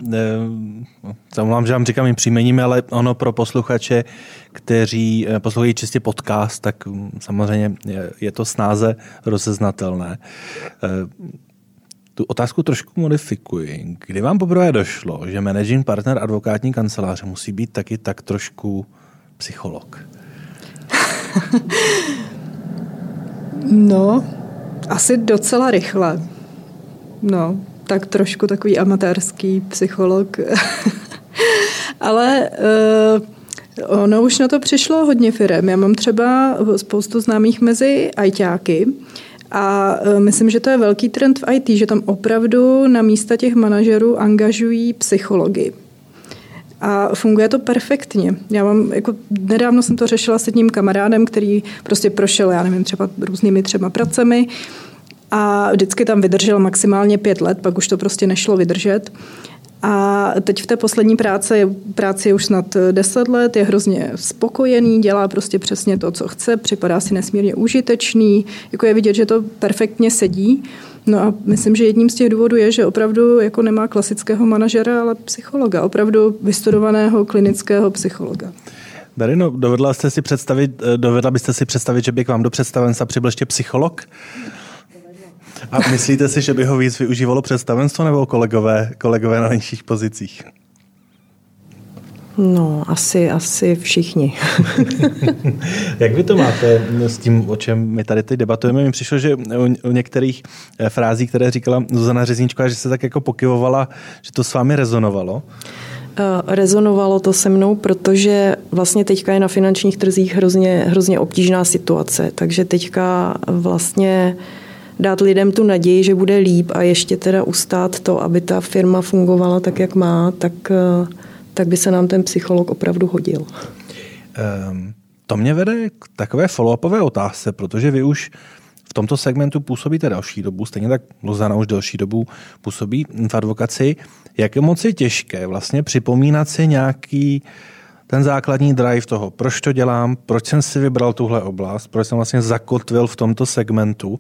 Speaker 1: zamlám, eh, že vám říkám jim příjmením, ale ono pro posluchače, kteří eh, poslouchají čistě podcast, tak mm, samozřejmě je to snáze rozeznatelné. Eh, tu otázku trošku modifikuji. Kdy vám poprvé došlo, že managing partner advokátní kanceláře musí být taky tak trošku psycholog? *laughs*
Speaker 3: no, asi docela rychle. No, tak trošku takový amatérský psycholog. *laughs* Ale uh, ono už na to přišlo hodně firem. Já mám třeba spoustu známých mezi ajťáky, a uh, myslím, že to je velký trend v IT, že tam opravdu na místa těch manažerů angažují psychologi. A funguje to perfektně. Já mám, jako nedávno jsem to řešila s jedním kamarádem, který prostě prošel, já nevím, třeba různými třeba pracemi a vždycky tam vydržel maximálně pět let, pak už to prostě nešlo vydržet. A teď v té poslední práci, práci je už snad deset let, je hrozně spokojený, dělá prostě přesně to, co chce, připadá si nesmírně užitečný, jako je vidět, že to perfektně sedí. No a myslím, že jedním z těch důvodů je, že opravdu jako nemá klasického manažera, ale psychologa, opravdu vystudovaného klinického psychologa.
Speaker 1: Darino, dovedla, jste si představit, dovedla byste si představit, že by k vám do představenstva přibyl ještě psycholog? A myslíte si, že by ho víc využívalo představenstvo nebo kolegové, kolegové na nižších pozicích?
Speaker 4: No, asi, asi všichni. *laughs*
Speaker 1: Jak vy to máte s tím, o čem my tady teď debatujeme? Mi přišlo, že u některých eh, frází, které říkala Zuzana Řezníčková, že se tak jako pokyvovala, že to s vámi rezonovalo.
Speaker 4: Eh, rezonovalo to se mnou, protože vlastně teďka je na finančních trzích hrozně, hrozně obtížná situace, takže teďka vlastně dát lidem tu naději, že bude líp a ještě teda ustát to, aby ta firma fungovala tak, jak má, tak, eh, tak by se nám ten psycholog opravdu hodil. Um,
Speaker 1: to mě vede k takové follow-upové otázce, protože vy už v tomto segmentu působíte další dobu, stejně tak Luzana už další dobu působí v advokaci. Jak je moc je těžké vlastně připomínat si nějaký ten základní drive toho, proč to dělám, proč jsem si vybral tuhle oblast, proč jsem vlastně zakotvil v tomto segmentu,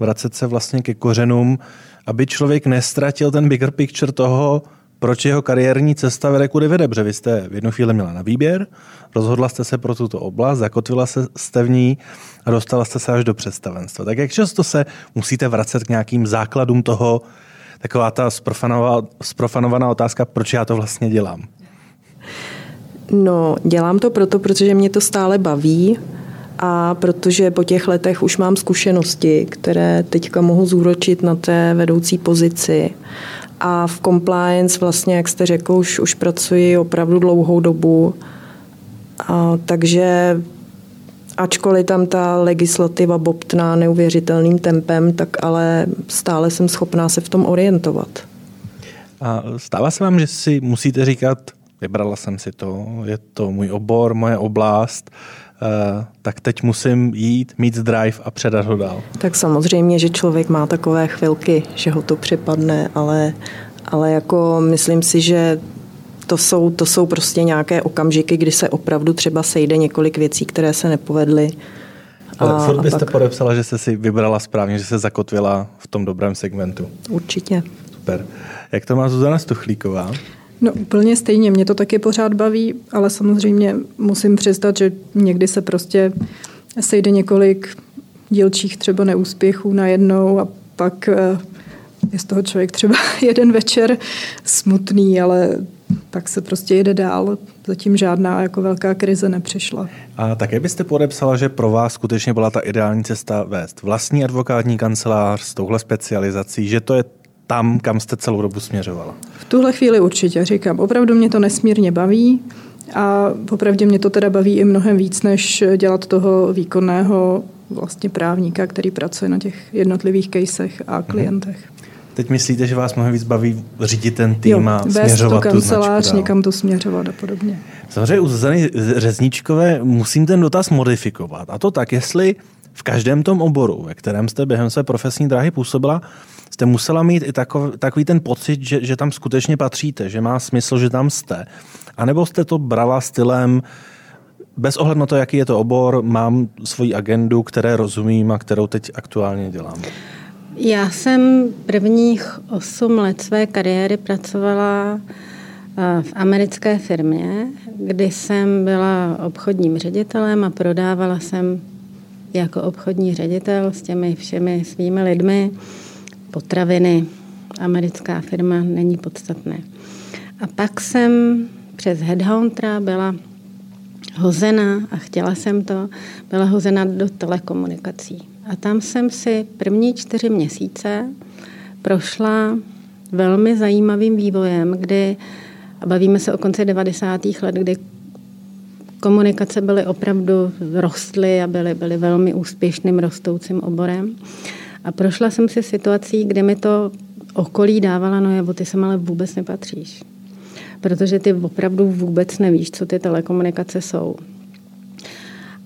Speaker 1: vracet se vlastně ke kořenům, aby člověk nestratil ten bigger picture toho, proč jeho kariérní cesta vede kudy vede, protože vy jste v jednu chvíli měla na výběr, rozhodla jste se pro tuto oblast, zakotvila se jste v ní a dostala jste se až do představenstva. Tak jak často se musíte vracet k nějakým základům toho, taková ta sprofanovaná otázka, proč já to vlastně dělám?
Speaker 4: No, dělám to proto, protože mě to stále baví a protože po těch letech už mám zkušenosti, které teďka mohu zúročit na té vedoucí pozici. A v compliance vlastně, jak jste řekl, už, už pracuji opravdu dlouhou dobu. A, takže ačkoliv tam ta legislativa bobtná neuvěřitelným tempem, tak ale stále jsem schopná se v tom orientovat.
Speaker 1: A stává se vám, že si musíte říkat, vybrala jsem si to, je to můj obor, moje oblast, Uh, tak teď musím jít, mít drive a předat ho dál.
Speaker 4: Tak samozřejmě, že člověk má takové chvilky, že ho to přepadne, ale, ale jako myslím si, že to jsou, to jsou prostě nějaké okamžiky, kdy se opravdu třeba sejde několik věcí, které se nepovedly.
Speaker 1: Ale furt byste pak... podepsala, že jste si vybrala správně, že se zakotvila v tom dobrém segmentu.
Speaker 4: Určitě.
Speaker 1: Super. Jak to má Zuzana Stuchlíková?
Speaker 3: No úplně stejně, mě to taky pořád baví, ale samozřejmě musím přiznat, že někdy se prostě sejde několik dílčích třeba neúspěchů najednou a pak eh, je z toho člověk třeba *laughs* jeden večer smutný, ale tak se prostě jede dál. Zatím žádná jako velká krize nepřišla.
Speaker 1: A také byste podepsala, že pro vás skutečně byla ta ideální cesta vést vlastní advokátní kancelář s touhle specializací, že to je tam, kam jste celou dobu směřovala?
Speaker 3: V tuhle chvíli určitě, říkám. Opravdu mě to nesmírně baví a popravdě mě to teda baví i mnohem víc, než dělat toho výkonného vlastně právníka, který pracuje na těch jednotlivých casech a mhm. klientech.
Speaker 1: Teď myslíte, že vás mnohem víc baví řídit ten tým jo, a směřovat
Speaker 3: tu kancelář,
Speaker 1: tu
Speaker 3: někam to směřovat a podobně.
Speaker 1: Samozřejmě u Zuzany Řezničkové musím ten dotaz modifikovat. A to tak, jestli v každém tom oboru, ve kterém jste během své profesní dráhy působila, jste musela mít i takový, takový ten pocit, že, že tam skutečně patříte, že má smysl, že tam jste. A nebo jste to brala stylem, bez ohledu na to, jaký je to obor, mám svoji agendu, které rozumím a kterou teď aktuálně dělám.
Speaker 2: Já jsem prvních 8 let své kariéry pracovala eh, v americké firmě, kdy jsem byla obchodním ředitelem a prodávala jsem jako obchodní ředitel s těmi všemi svými lidmi potraviny. Americká firma není podstatné. A pak jsem přes Headhuntera byla hozena, a chtěla jsem to, byla hozena do telekomunikací. A tam jsem si první čtyři měsíce prošla velmi zajímavým vývojem, kdy, a bavíme se o konci 90. let, kdy komunikace byly opravdu rostly a byly, byly velmi úspěšným rostoucím oborem. A prošla jsem si situací, kde mi to okolí dávala, no nebo ty sem ale vůbec nepatříš. Protože ty opravdu vůbec nevíš, co ty telekomunikace jsou.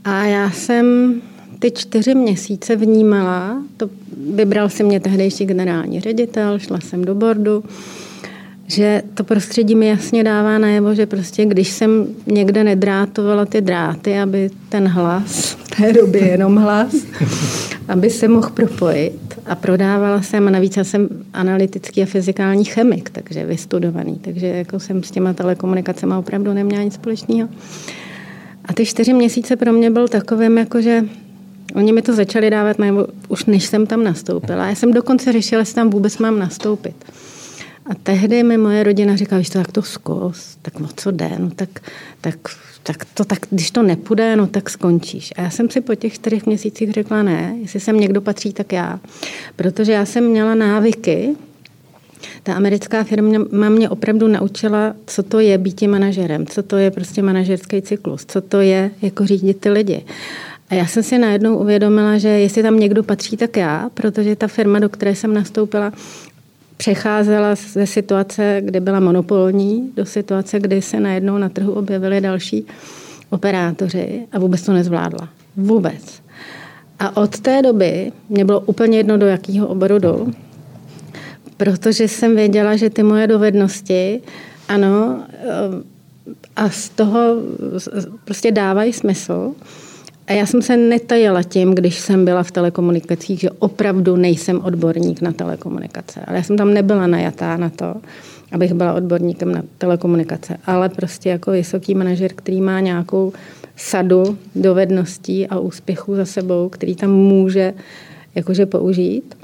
Speaker 2: A já jsem ty čtyři měsíce vnímala, to vybral si mě tehdejší generální ředitel, šla jsem do bordu, že to prostředí mi jasně dává najevo, že prostě když jsem někde nedrátovala ty dráty, aby ten hlas, v té době jenom hlas, *laughs* aby se mohl propojit a prodávala jsem, a navíc já jsem analytický a fyzikální chemik, takže vystudovaný, takže jako jsem s těma telekomunikacemi opravdu neměla nic společného. A ty čtyři měsíce pro mě byl takovým, jako že Oni mi to začali dávat najevo už než jsem tam nastoupila. Já jsem dokonce řešila, jestli tam vůbec mám nastoupit. A tehdy mi moje rodina říkala, že to tak to zkus, tak o co jde, no tak, tak, tak, to, tak když to nepůjde, no tak skončíš. A já jsem si po těch čtyřech měsících řekla ne, jestli sem někdo patří, tak já. Protože já jsem měla návyky, ta americká firma mě opravdu naučila, co to je být manažerem, co to je prostě manažerský cyklus, co to je jako řídit ty lidi. A já jsem si najednou uvědomila, že jestli tam někdo patří, tak já, protože ta firma, do které jsem nastoupila, přecházela ze situace, kde byla monopolní, do situace, kdy se najednou na trhu objevili další operátoři a vůbec to nezvládla. Vůbec. A od té doby mě bylo úplně jedno, do jakého oboru jdu, protože jsem věděla, že ty moje dovednosti, ano, eh, a z toho prostě dávají smysl. A já jsem se netajila tím, když jsem byla v telekomunikacích, že opravdu nejsem odborník na telekomunikace. Ale já jsem tam nebyla najatá na to, abych byla odborníkem na telekomunikace, ale prostě jako vysoký manažer, který má nějakou sadu dovedností a úspěchů za sebou, který tam může jakože použít.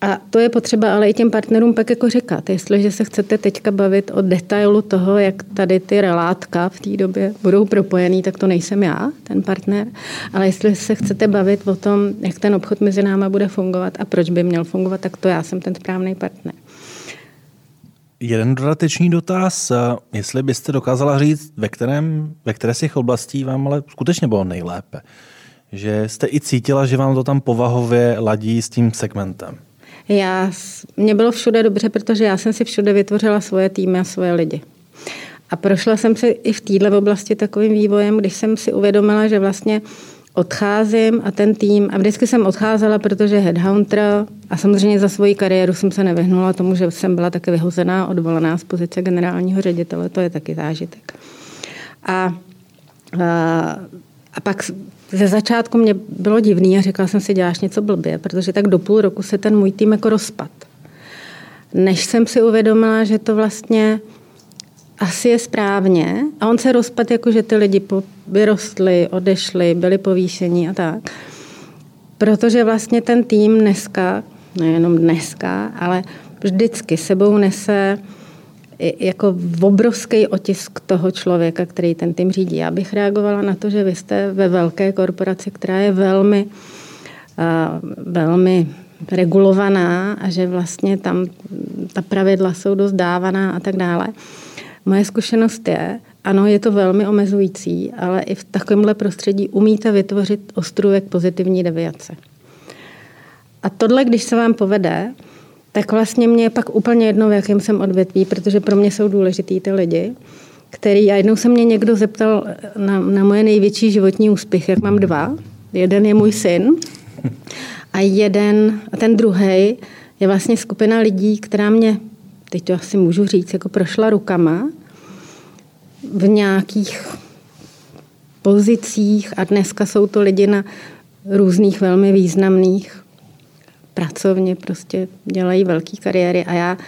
Speaker 2: A to je potřeba ale i těm partnerům pak jako říkat. Jestliže se chcete teďka bavit o detailu toho, jak tady ty relátka v té době budou propojený, tak to nejsem já, ten partner. Ale jestli se chcete bavit o tom, jak ten obchod mezi náma bude fungovat a proč by měl fungovat, tak to já jsem ten správný partner.
Speaker 1: Jeden dodatečný dotaz, jestli byste dokázala říct, ve, kterém, ve které z těch oblastí vám ale skutečně bylo nejlépe. Že jste i cítila, že vám to tam povahově ladí s tím segmentem.
Speaker 2: Já, mě bylo všude dobře, protože já jsem si všude vytvořila svoje týmy a svoje lidi. A prošla jsem se i v této oblasti takovým vývojem, když jsem si uvědomila, že vlastně odcházím a ten tým, a vždycky jsem odcházela, protože headhunter a samozřejmě za svoji kariéru jsem se nevyhnula tomu, že jsem byla taky vyhozená, odvolaná z pozice generálního ředitele, to je taky zážitek. A, a, a pak ze začátku mě bylo divný a říkala jsem si, děláš něco blbě, protože tak do půl roku se ten můj tým jako rozpad. Než jsem si uvědomila, že to vlastně asi je správně. A on se rozpad jako, že ty lidi vyrostli, odešli, byli povýšení a tak. Protože vlastně ten tým dneska, nejenom dneska, ale vždycky sebou nese jako obrovský otisk toho člověka, který ten tým řídí. Já bych reagovala na to, že vy jste ve velké korporaci, která je velmi, velmi regulovaná a že vlastně tam ta pravidla jsou dost dávaná a tak dále. Moje zkušenost je, ano, je to velmi omezující, ale i v takovémhle prostředí umíte vytvořit ostrůvek pozitivní deviace. A tohle, když se vám povede, tak vlastně mě je pak úplně jedno, v jakém jsem odvětví, protože pro mě jsou důležitý ty lidi, který, a jednou se mě někdo zeptal na, na moje největší životní úspěch, jak mám dva. Jeden je můj syn a jeden, a ten druhý je vlastně skupina lidí, která mě, teď to asi můžu říct, jako prošla rukama v nějakých pozicích a dneska jsou to lidi na různých velmi významných pracovně prostě dělají velké kariéry a já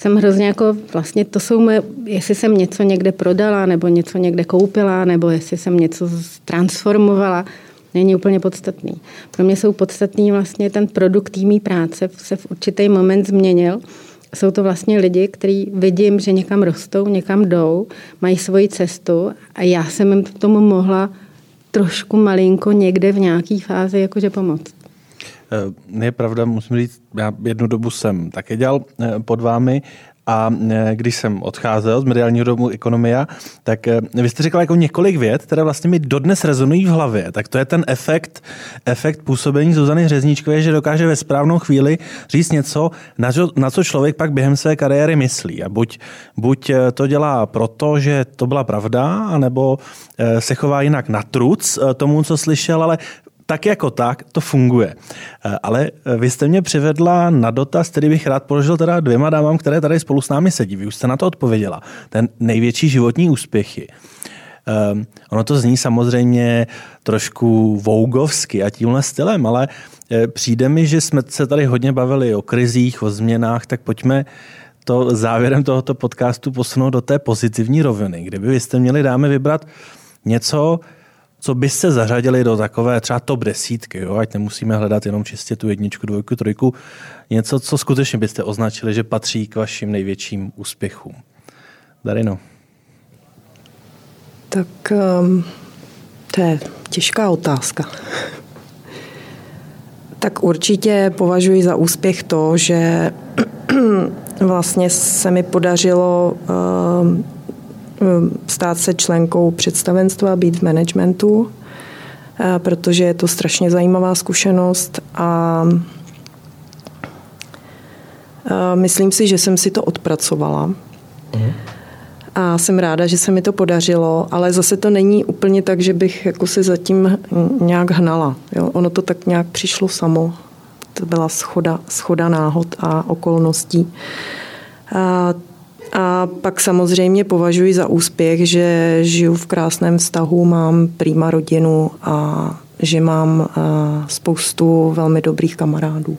Speaker 2: jsem hrozně jako, vlastně to jsou moje, jestli jsem něco někde prodala, nebo něco někde koupila, nebo jestli jsem něco transformovala, není úplně podstatný. Pro mě jsou podstatný vlastně ten produkt týmí práce se v určitý moment změnil. Jsou to vlastně lidi, kteří vidím, že někam rostou, někam jdou, mají svoji cestu a já jsem jim tomu mohla trošku malinko někde v nějaké fázi jakože pomoct.
Speaker 1: Eh, je pravda, musím říct, já jednu dobu jsem také dělal eh, pod vámi a eh, když jsem odcházel z mediálního domu Ekonomia, tak vy jste říkal jako několik vět, které vlastně mi dodnes rezonují v hlavě. Tak to je ten efekt, efekt působení Zuzany Řezníčkové, že dokáže ve správnou chvíli říct něco, na, na co člověk pak během své kariéry myslí. A buď, buď to dělá proto, že to byla pravda, anebo se chová jinak na truc tomu, co slyšel, ale tak jako tak to funguje. Eh, ale eh, vy jste mě přivedla na dotaz, který bych rád položil teda dvěma dámám, které tady spolu s námi sedí. Vy už jste na to odpověděla. Ten největší životní úspěchy. Um, ono to zní samozřejmě trošku vougovsky a tímhle stylem, ale přijde mi, že jsme se tady hodně bavili o krizích, o změnách, tak pojďme to závěrem tohoto podcastu posunout do té pozitivní roviny. Kdyby vy jste měli dáme vybrat něco, co byste zařadili do takové třeba top desítky, jo? ať nemusíme hledat jenom čistě tu jedničku, dvojku, trojku, něco, co skutečně byste označili, že patří k vašim největším úspěchům. Darino.
Speaker 4: Tak um, to je těžká otázka. *laughs* tak určitě považuji za úspěch to, že *clears throat* vlastně se mi podařilo um, stát se členkou představenstva, být v managementu, eh, protože je to strašně zajímavá zkušenost a eh, myslím si, že jsem si to odpracovala. Mhm. A jsem ráda, že se mi to podařilo, ale zase to není úplně tak, že bych jako se zatím nějak hnala. Jo? Ono to tak nějak přišlo samo. To byla schoda, schoda náhod a okolností. A a pak samozřejmě považuji za úspěch, že žiju v krásném vztahu, mám prýma rodinu a že mám spoustu velmi dobrých kamarádů.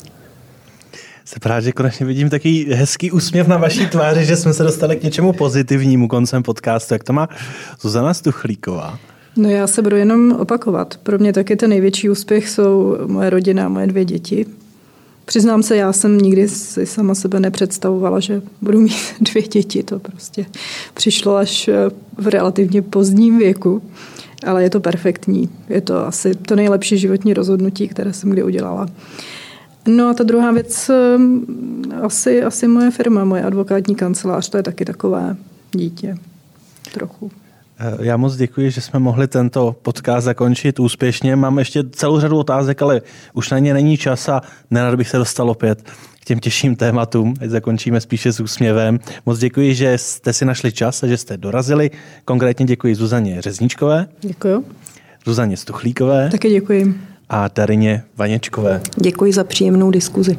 Speaker 1: Se právě, že konečně vidím takový hezký úsměv na vaší tváři, že jsme se dostali k něčemu pozitivnímu koncem podcastu. Jak to má Zuzana Stuchlíková?
Speaker 3: No já se budu jenom opakovat. Pro mě taky ten největší úspěch jsou moje rodina a moje dvě děti. Přiznám se, já jsem nikdy si sama sebe nepředstavovala, že budu mít *laughs* dvě děti. To prostě přišlo až eh, v relativně pozdním věku, ale je to perfektní. Je to asi to nejlepší životní rozhodnutí, které jsem kdy udělala. No a ta druhá věc, eh, asi, asi moje firma, moje advokátní kancelář, to je taky takové dítě. Trochu.
Speaker 1: Eh, já moc děkuji, že jsme mohli tento podcast zakončit úspěšně. Mám ještě celou řadu otázek, ale už na ně není čas a nerad bych se dostal opět k těm těžším tématům. Teď zakončíme spíše s úsměvem. Moc děkuji, že jste si našli čas a že jste dorazili. Konkrétně děkuji Zuzaně Řezničkové.
Speaker 3: Děkuji.
Speaker 1: Zuzaně Stuchlíkové.
Speaker 3: Taky děkuji.
Speaker 1: A Darině Vaněčkové.
Speaker 4: Děkuji za příjemnou diskuzi.